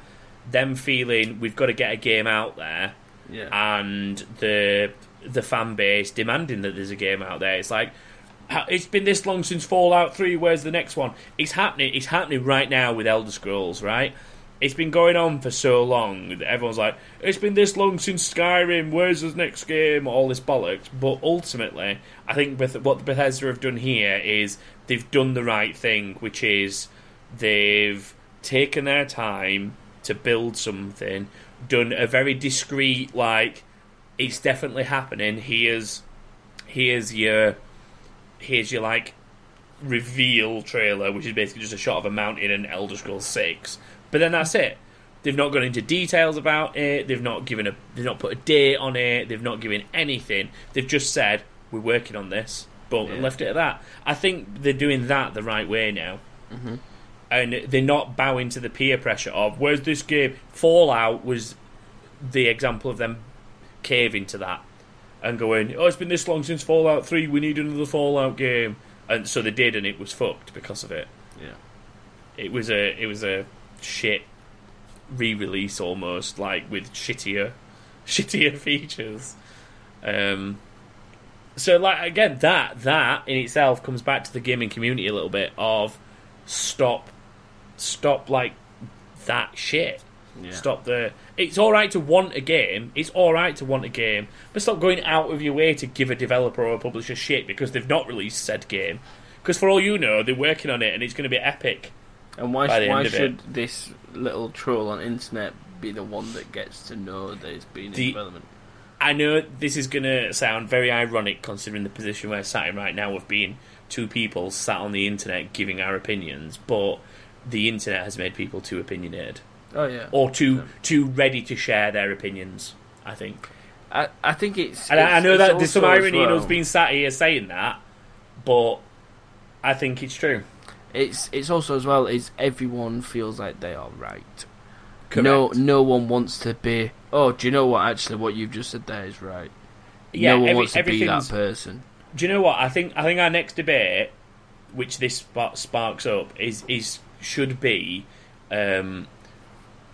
them feeling we've got to get a game out there Yeah. and the the fan base demanding that there's a game out there. It's like it's been this long since Fallout 3, where's the next one? It's happening it's happening right now with Elder Scrolls, right? It's been going on for so long that everyone's like, it's been this long since Skyrim, where's the next game? All this bollocks. But ultimately, I think Beth- what Bethesda have done here is they've done the right thing, which is they've taken their time to build something, done a very discreet, like, it's definitely happening. Here's here's your here's your like reveal trailer, which is basically just a shot of a mountain in Elder Scrolls Six. But then that's it. They've not gone into details about it. They've not given a. They've not put a date on it. They've not given anything. They've just said we're working on this. but Yeah. left it at that. I think they're doing that the right way now. Mm-hmm. And they're not bowing to the peer pressure of where's this game. Fallout was the example of them caving to that and going, oh, it's been this long since Fallout 3, we need another Fallout game. And so they did, and it was fucked because of it. Yeah. It was a it was a shit re-release almost, like with shittier shittier features. Um, so like again, that that in itself comes back to the gaming community a little bit of stop, stop like that shit. Yeah. Stop the. It's all right to want a game. It's all right to want a game, but stop going out of your way to give a developer or a publisher shit because they've not released said game. Because for all you know, they're working on it and it's going to be epic. And why, why of it. should this little troll on internet be the one that gets to know that it's been in The- development? I know this is going to sound very ironic considering the position we're sat in right now of being two people sat on the internet giving our opinions, but the internet has made people too opinionated Oh yeah. or too too ready to share their opinions. I think, I, I think it's. and I, I know that there's some also as irony in us being sat here saying that, but I think it's true. It's it's also as well is everyone feels like they are right. Correct. No, no one wants to be. Oh, do you know what? Actually, what you've just said there is right. Yeah, no one every- wants to be that person. Do you know what? I think I think our next debate, which this sparks up, is is should be um,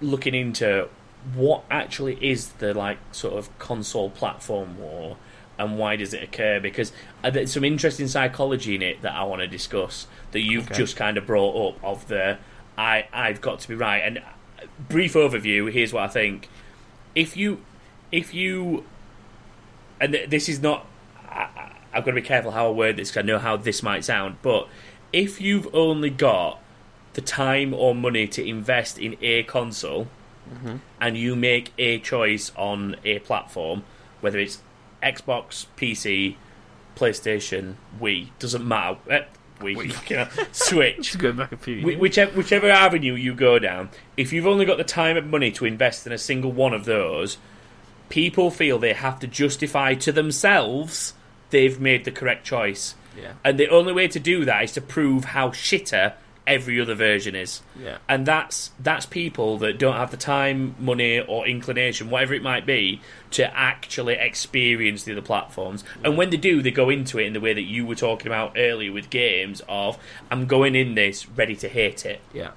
looking into what actually is the like sort of console platform war and why does it occur? Because uh, there's some interesting psychology in it that I want to discuss that you've Okay. just kind of brought up of the I I've got to be right and uh, brief overview. Here's what I think: if you if you and this is not. I, I've got to be careful how I word this because I know how this might sound. But if you've only got the time or money to invest in a console, and you make a choice on a platform, whether it's Xbox, PC, PlayStation, Wii, doesn't matter. Eh, Wii, fucking hell, Switch. Back a few Wh- whichever, whichever avenue you go down, if you've only got the time and money to invest in a single one of those, people feel they have to justify to themselves they've made the correct choice. Yeah. And the only way to do that is to prove how shitter every other version is. Yeah. And that's that's people that don't have the time, money, or inclination, whatever it might be, to actually experience the other platforms. And when they do, they go into it in the way that you were talking about earlier with games of I'm going in this ready to hate it, Yeah.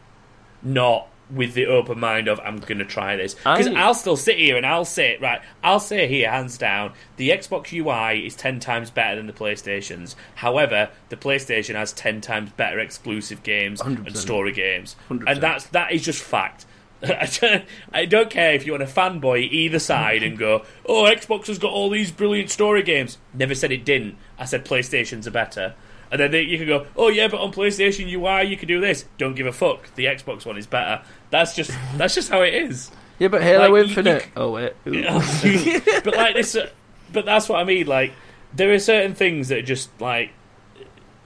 not with the open mind of I'm going to try this. Because I- I'll still sit here and I'll say right, I'll say here hands down, the Xbox UI is ten times better than the PlayStation's. However, the PlayStation has ten times better exclusive games and 100%. story games, 100%. and that's that is just fact. I don't, I don't care if you want to fanboy either side and go, "Oh, Xbox has got all these brilliant story games." Never said it didn't. I said PlayStation's are better. And then they, you can go, "Oh yeah, but on PlayStation UI you can do this." Don't give a fuck. The Xbox one is better. That's just that's just how it is. Yeah, but Halo Like, Infinite. you- Oh wait. but like this, uh, but that's what I mean. Like there are certain things that are just like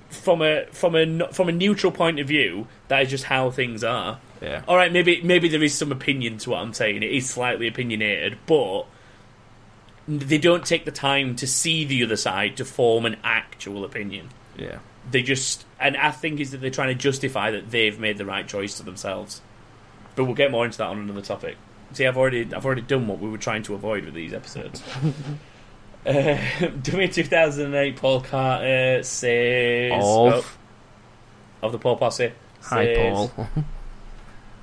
from a from a from a neutral point of view, that is just how things are. yeah. All right, maybe maybe there is some opinion to what I'm saying. It is slightly opinionated, but they don't take the time to see the other side to form an actual opinion. Yeah. They just, and I think is that they're trying to justify that they've made the right choice to themselves. But we'll get more into that on another topic. See, I've already I've already done what we were trying to avoid with these episodes. uh, Dummy 2008 Paul Carter says Of. oh, of the Paul Posse. Hi, Paul.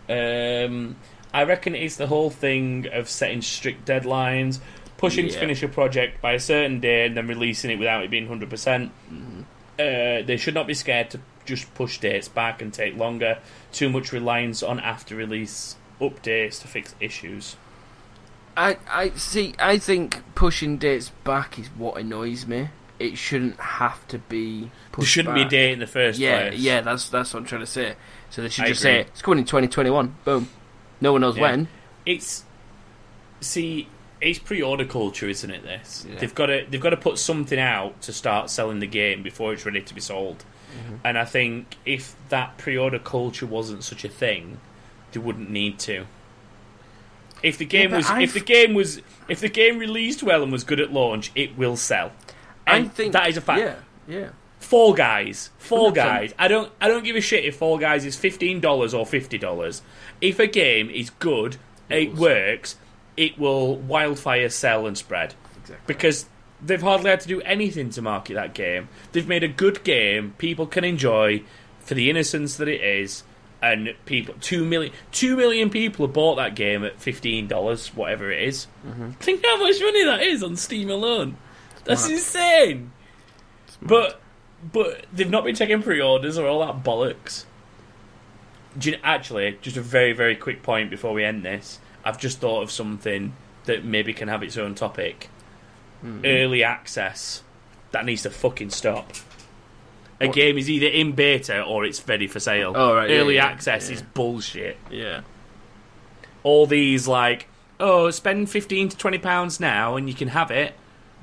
Um, I reckon it's the whole thing of setting strict deadlines, pushing to finish a project by a certain day, and then releasing it without it being 100%. Mm-hmm. Uh, they should not be scared to just push dates back and take longer. Too much reliance on after release updates to fix issues. I, I see. I think pushing dates back is what annoys me. It shouldn't have to be. Pushed there shouldn't back. be a date in the first Yeah, place. yeah. That's that's what I'm trying to say. So they should I just agree. say it's coming in 2021. Boom. No one knows Yeah. when. It's see, it's pre-order culture, isn't it? This Yeah. they've got to they've got to put something out to start selling the game before it's ready to be sold. Mm-hmm. And I think if that pre-order culture wasn't such a thing, they wouldn't need to. If the game but was, I've- if the game was, if the game released well and was good at launch, it will sell. I think that is a fact. Yeah, yeah. Fall Guys, Fall 100%. Guys. I don't, I don't give a shit if Fall Guys is fifteen dollars or fifty dollars. If a game is good, it, sell. works, it will wildfire sell and spread Exactly. because they've hardly had to do anything to market that game. They've made a good game people can enjoy for the innocence that it is, and people two million two million people have bought that game at fifteen dollars, whatever it is. Think how much money that is on Steam alone. That's insane. But but they've not been taking pre-orders or all that bollocks. You, actually, just a very very quick point before we end this. I've just thought of something that maybe can have its own topic. Hmm. Early access that needs to fucking stop. A What? game is either in beta or it's ready for sale. Oh, right, yeah, Early yeah, access yeah. is bullshit. Yeah. All these like, oh, spend fifteen to twenty pounds now and you can have it,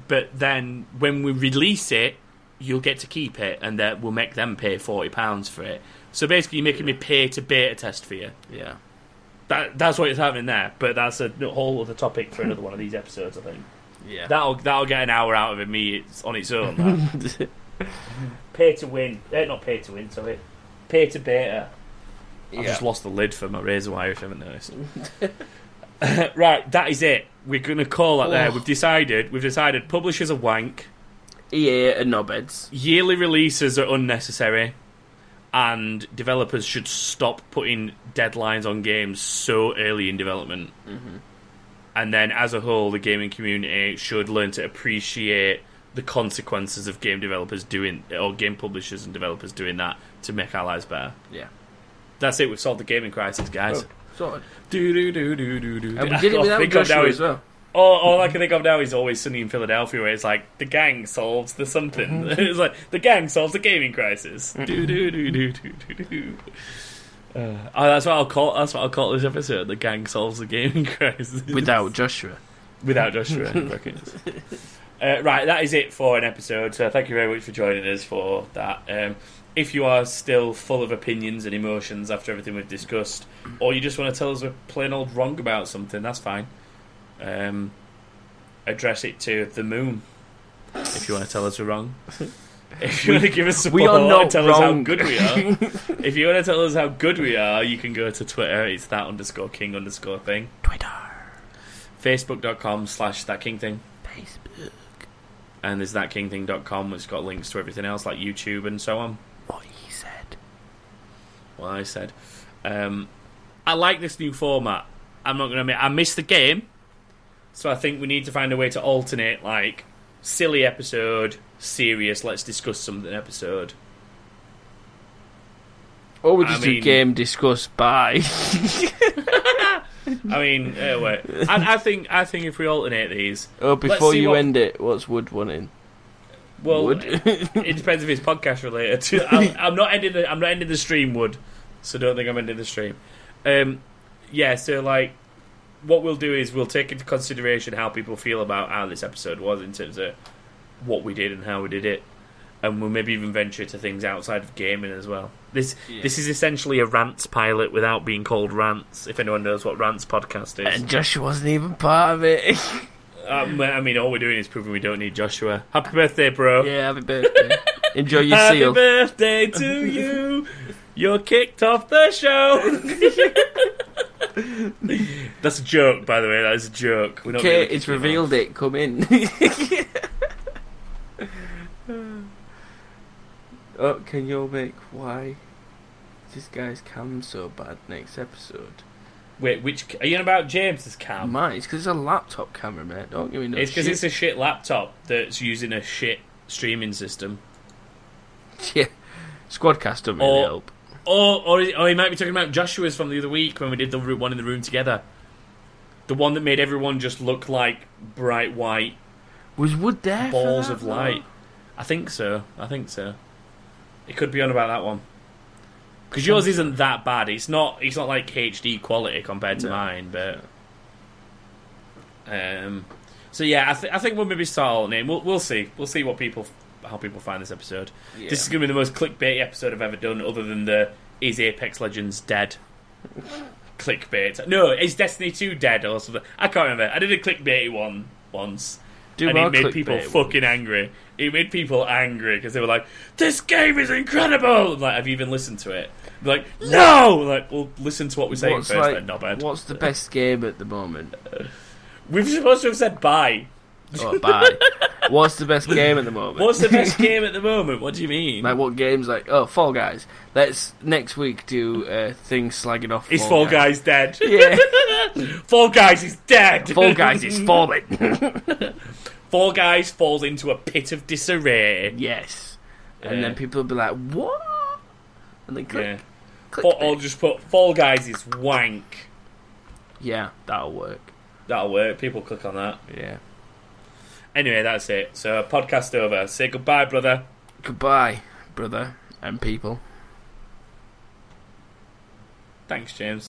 but then when we release it, you'll get to keep it, and that we'll make them pay forty pounds for it. So basically, you're making me pay to beta test for you. Yeah. That that's what is happening there. But that's a whole other topic for another one of these episodes. I think Yeah. that'll that'll get an hour out of it, me it's on its own. pay to win, eh, not pay to win. Sorry, pay to beta. I've just lost the lid for my razor wire. If you haven't noticed. right, that is it. We're gonna call that there. Oh. We've decided. We've decided. Publishers are wank. EA are knobheads. Yearly releases are unnecessary. And developers should stop putting deadlines on games so early in development. Mm-hmm. And then, as a whole, the gaming community should learn to appreciate the consequences of game developers doing, or game publishers and developers doing that to make our lives better. Yeah. That's it. We've solved the gaming crisis, guys. Oh, sorted. Do do do do do do. And we did it without Joshua as well. All, all I can think of now is always sunny in Philadelphia, where it's like the gang solves the something. it's like the gang solves the gaming crisis. do do do do do do do. Uh, oh, that's what I'll call. That's what I'll call this episode. The gang solves the gaming crisis Without Joshua. without Joshua. Uh, right, that is it for an episode. So thank you very much for joining us for that. Um, if you are still full of opinions and emotions after everything we've discussed, or you just want to tell us we're plain old wrong about something, that's fine. Um, address it to the moon if you want to tell us we're wrong. If you want to give us support We are not tell us how wrong. good we are, if you want to tell us how good we are, you can go to Twitter. It's that underscore king underscore thing. Twitter. Facebook.com slash that king thing. Facebook. And there's thatkingthing.com, which has got links to everything else like YouTube and so on. What he said. Well, I said. Um, I like this new format. I'm not going to admit, I missed the game. So I think we need to find a way to alternate, like, silly episode, serious, let's discuss something episode. Or we I just mean- do game discuss by. I mean, wait. I, I think I think if we alternate these, oh, before you what- end it, what's Wood wanting? well, Wood. it depends if it's podcast related. I'm, I'm not ending the I'm not ending the stream, Wood. So don't think I'm ending the stream. Um, yeah. So like, what we'll do is we'll take into consideration how people feel about how this episode was in terms of what we did and how we did it, and we'll maybe even venture to things outside of gaming as well. This this is essentially a rants pilot without being called rants. If anyone knows what rants podcast is, and Joshua wasn't even part of it. um, I mean, all we're doing is proving we don't need Joshua. Happy birthday, bro! yeah, happy birthday. Enjoy your seal. Happy seal. birthday to you. You're kicked off the show. That's a joke, by the way. That is a joke. We're really it's revealed it. Come in. oh, can you make why this guy's cam so bad next episode? Wait, which are you on about? James's cam? Mine, it's because it's a laptop camera, mate. Don't give me no it's because it's a shit laptop that's using a shit streaming system. yeah. Squadcast don't really Or- help. Or, or, or he might be talking about Joshua's from the other week when we did the one in the room together. The one that made everyone just look like bright white Was Wood there? balls of light. I think so. I think so. It could be on about that one. Because yours isn't that bad. It's not. It's not like HD quality compared to No. mine, but. Um. So yeah, I, th- I think we'll maybe start alternating. We'll we'll see. We'll see what people how people find this episode. Yeah. This is going to be the most clickbait episode I've ever done, other than the is Apex Legends dead? clickbait. No, is Destiny Two dead or something? I can't remember. I did a clickbaity one once Do and it made people ones. fucking angry. It made people angry because they were like, "This game is incredible!" Like, have you even listened to it? They're like, no. Like, well, listen to what we're saying What's first. like- then, not bad. What's the best game at the moment? We're supposed to have said bye. Oh, bye. What's the best game at the moment? What's the best game at the moment? What do you mean? Like what games? Like oh, Fall Guys. Let's next week do uh, things slagging off. is Fall Guys dead? Yeah, Fall Guys is dead. Fall Guys is falling. Fall Guys falls into a pit of disarray. yes, and Yeah. then people will be like, "What?" And then click, Yeah. click. Or, or just put Fall Guys is wank. Yeah, that'll work. That'll work. People click on that. Yeah. Anyway, that's it. So, podcast over. Say goodbye, brother. Goodbye, brother and people. Thanks, James.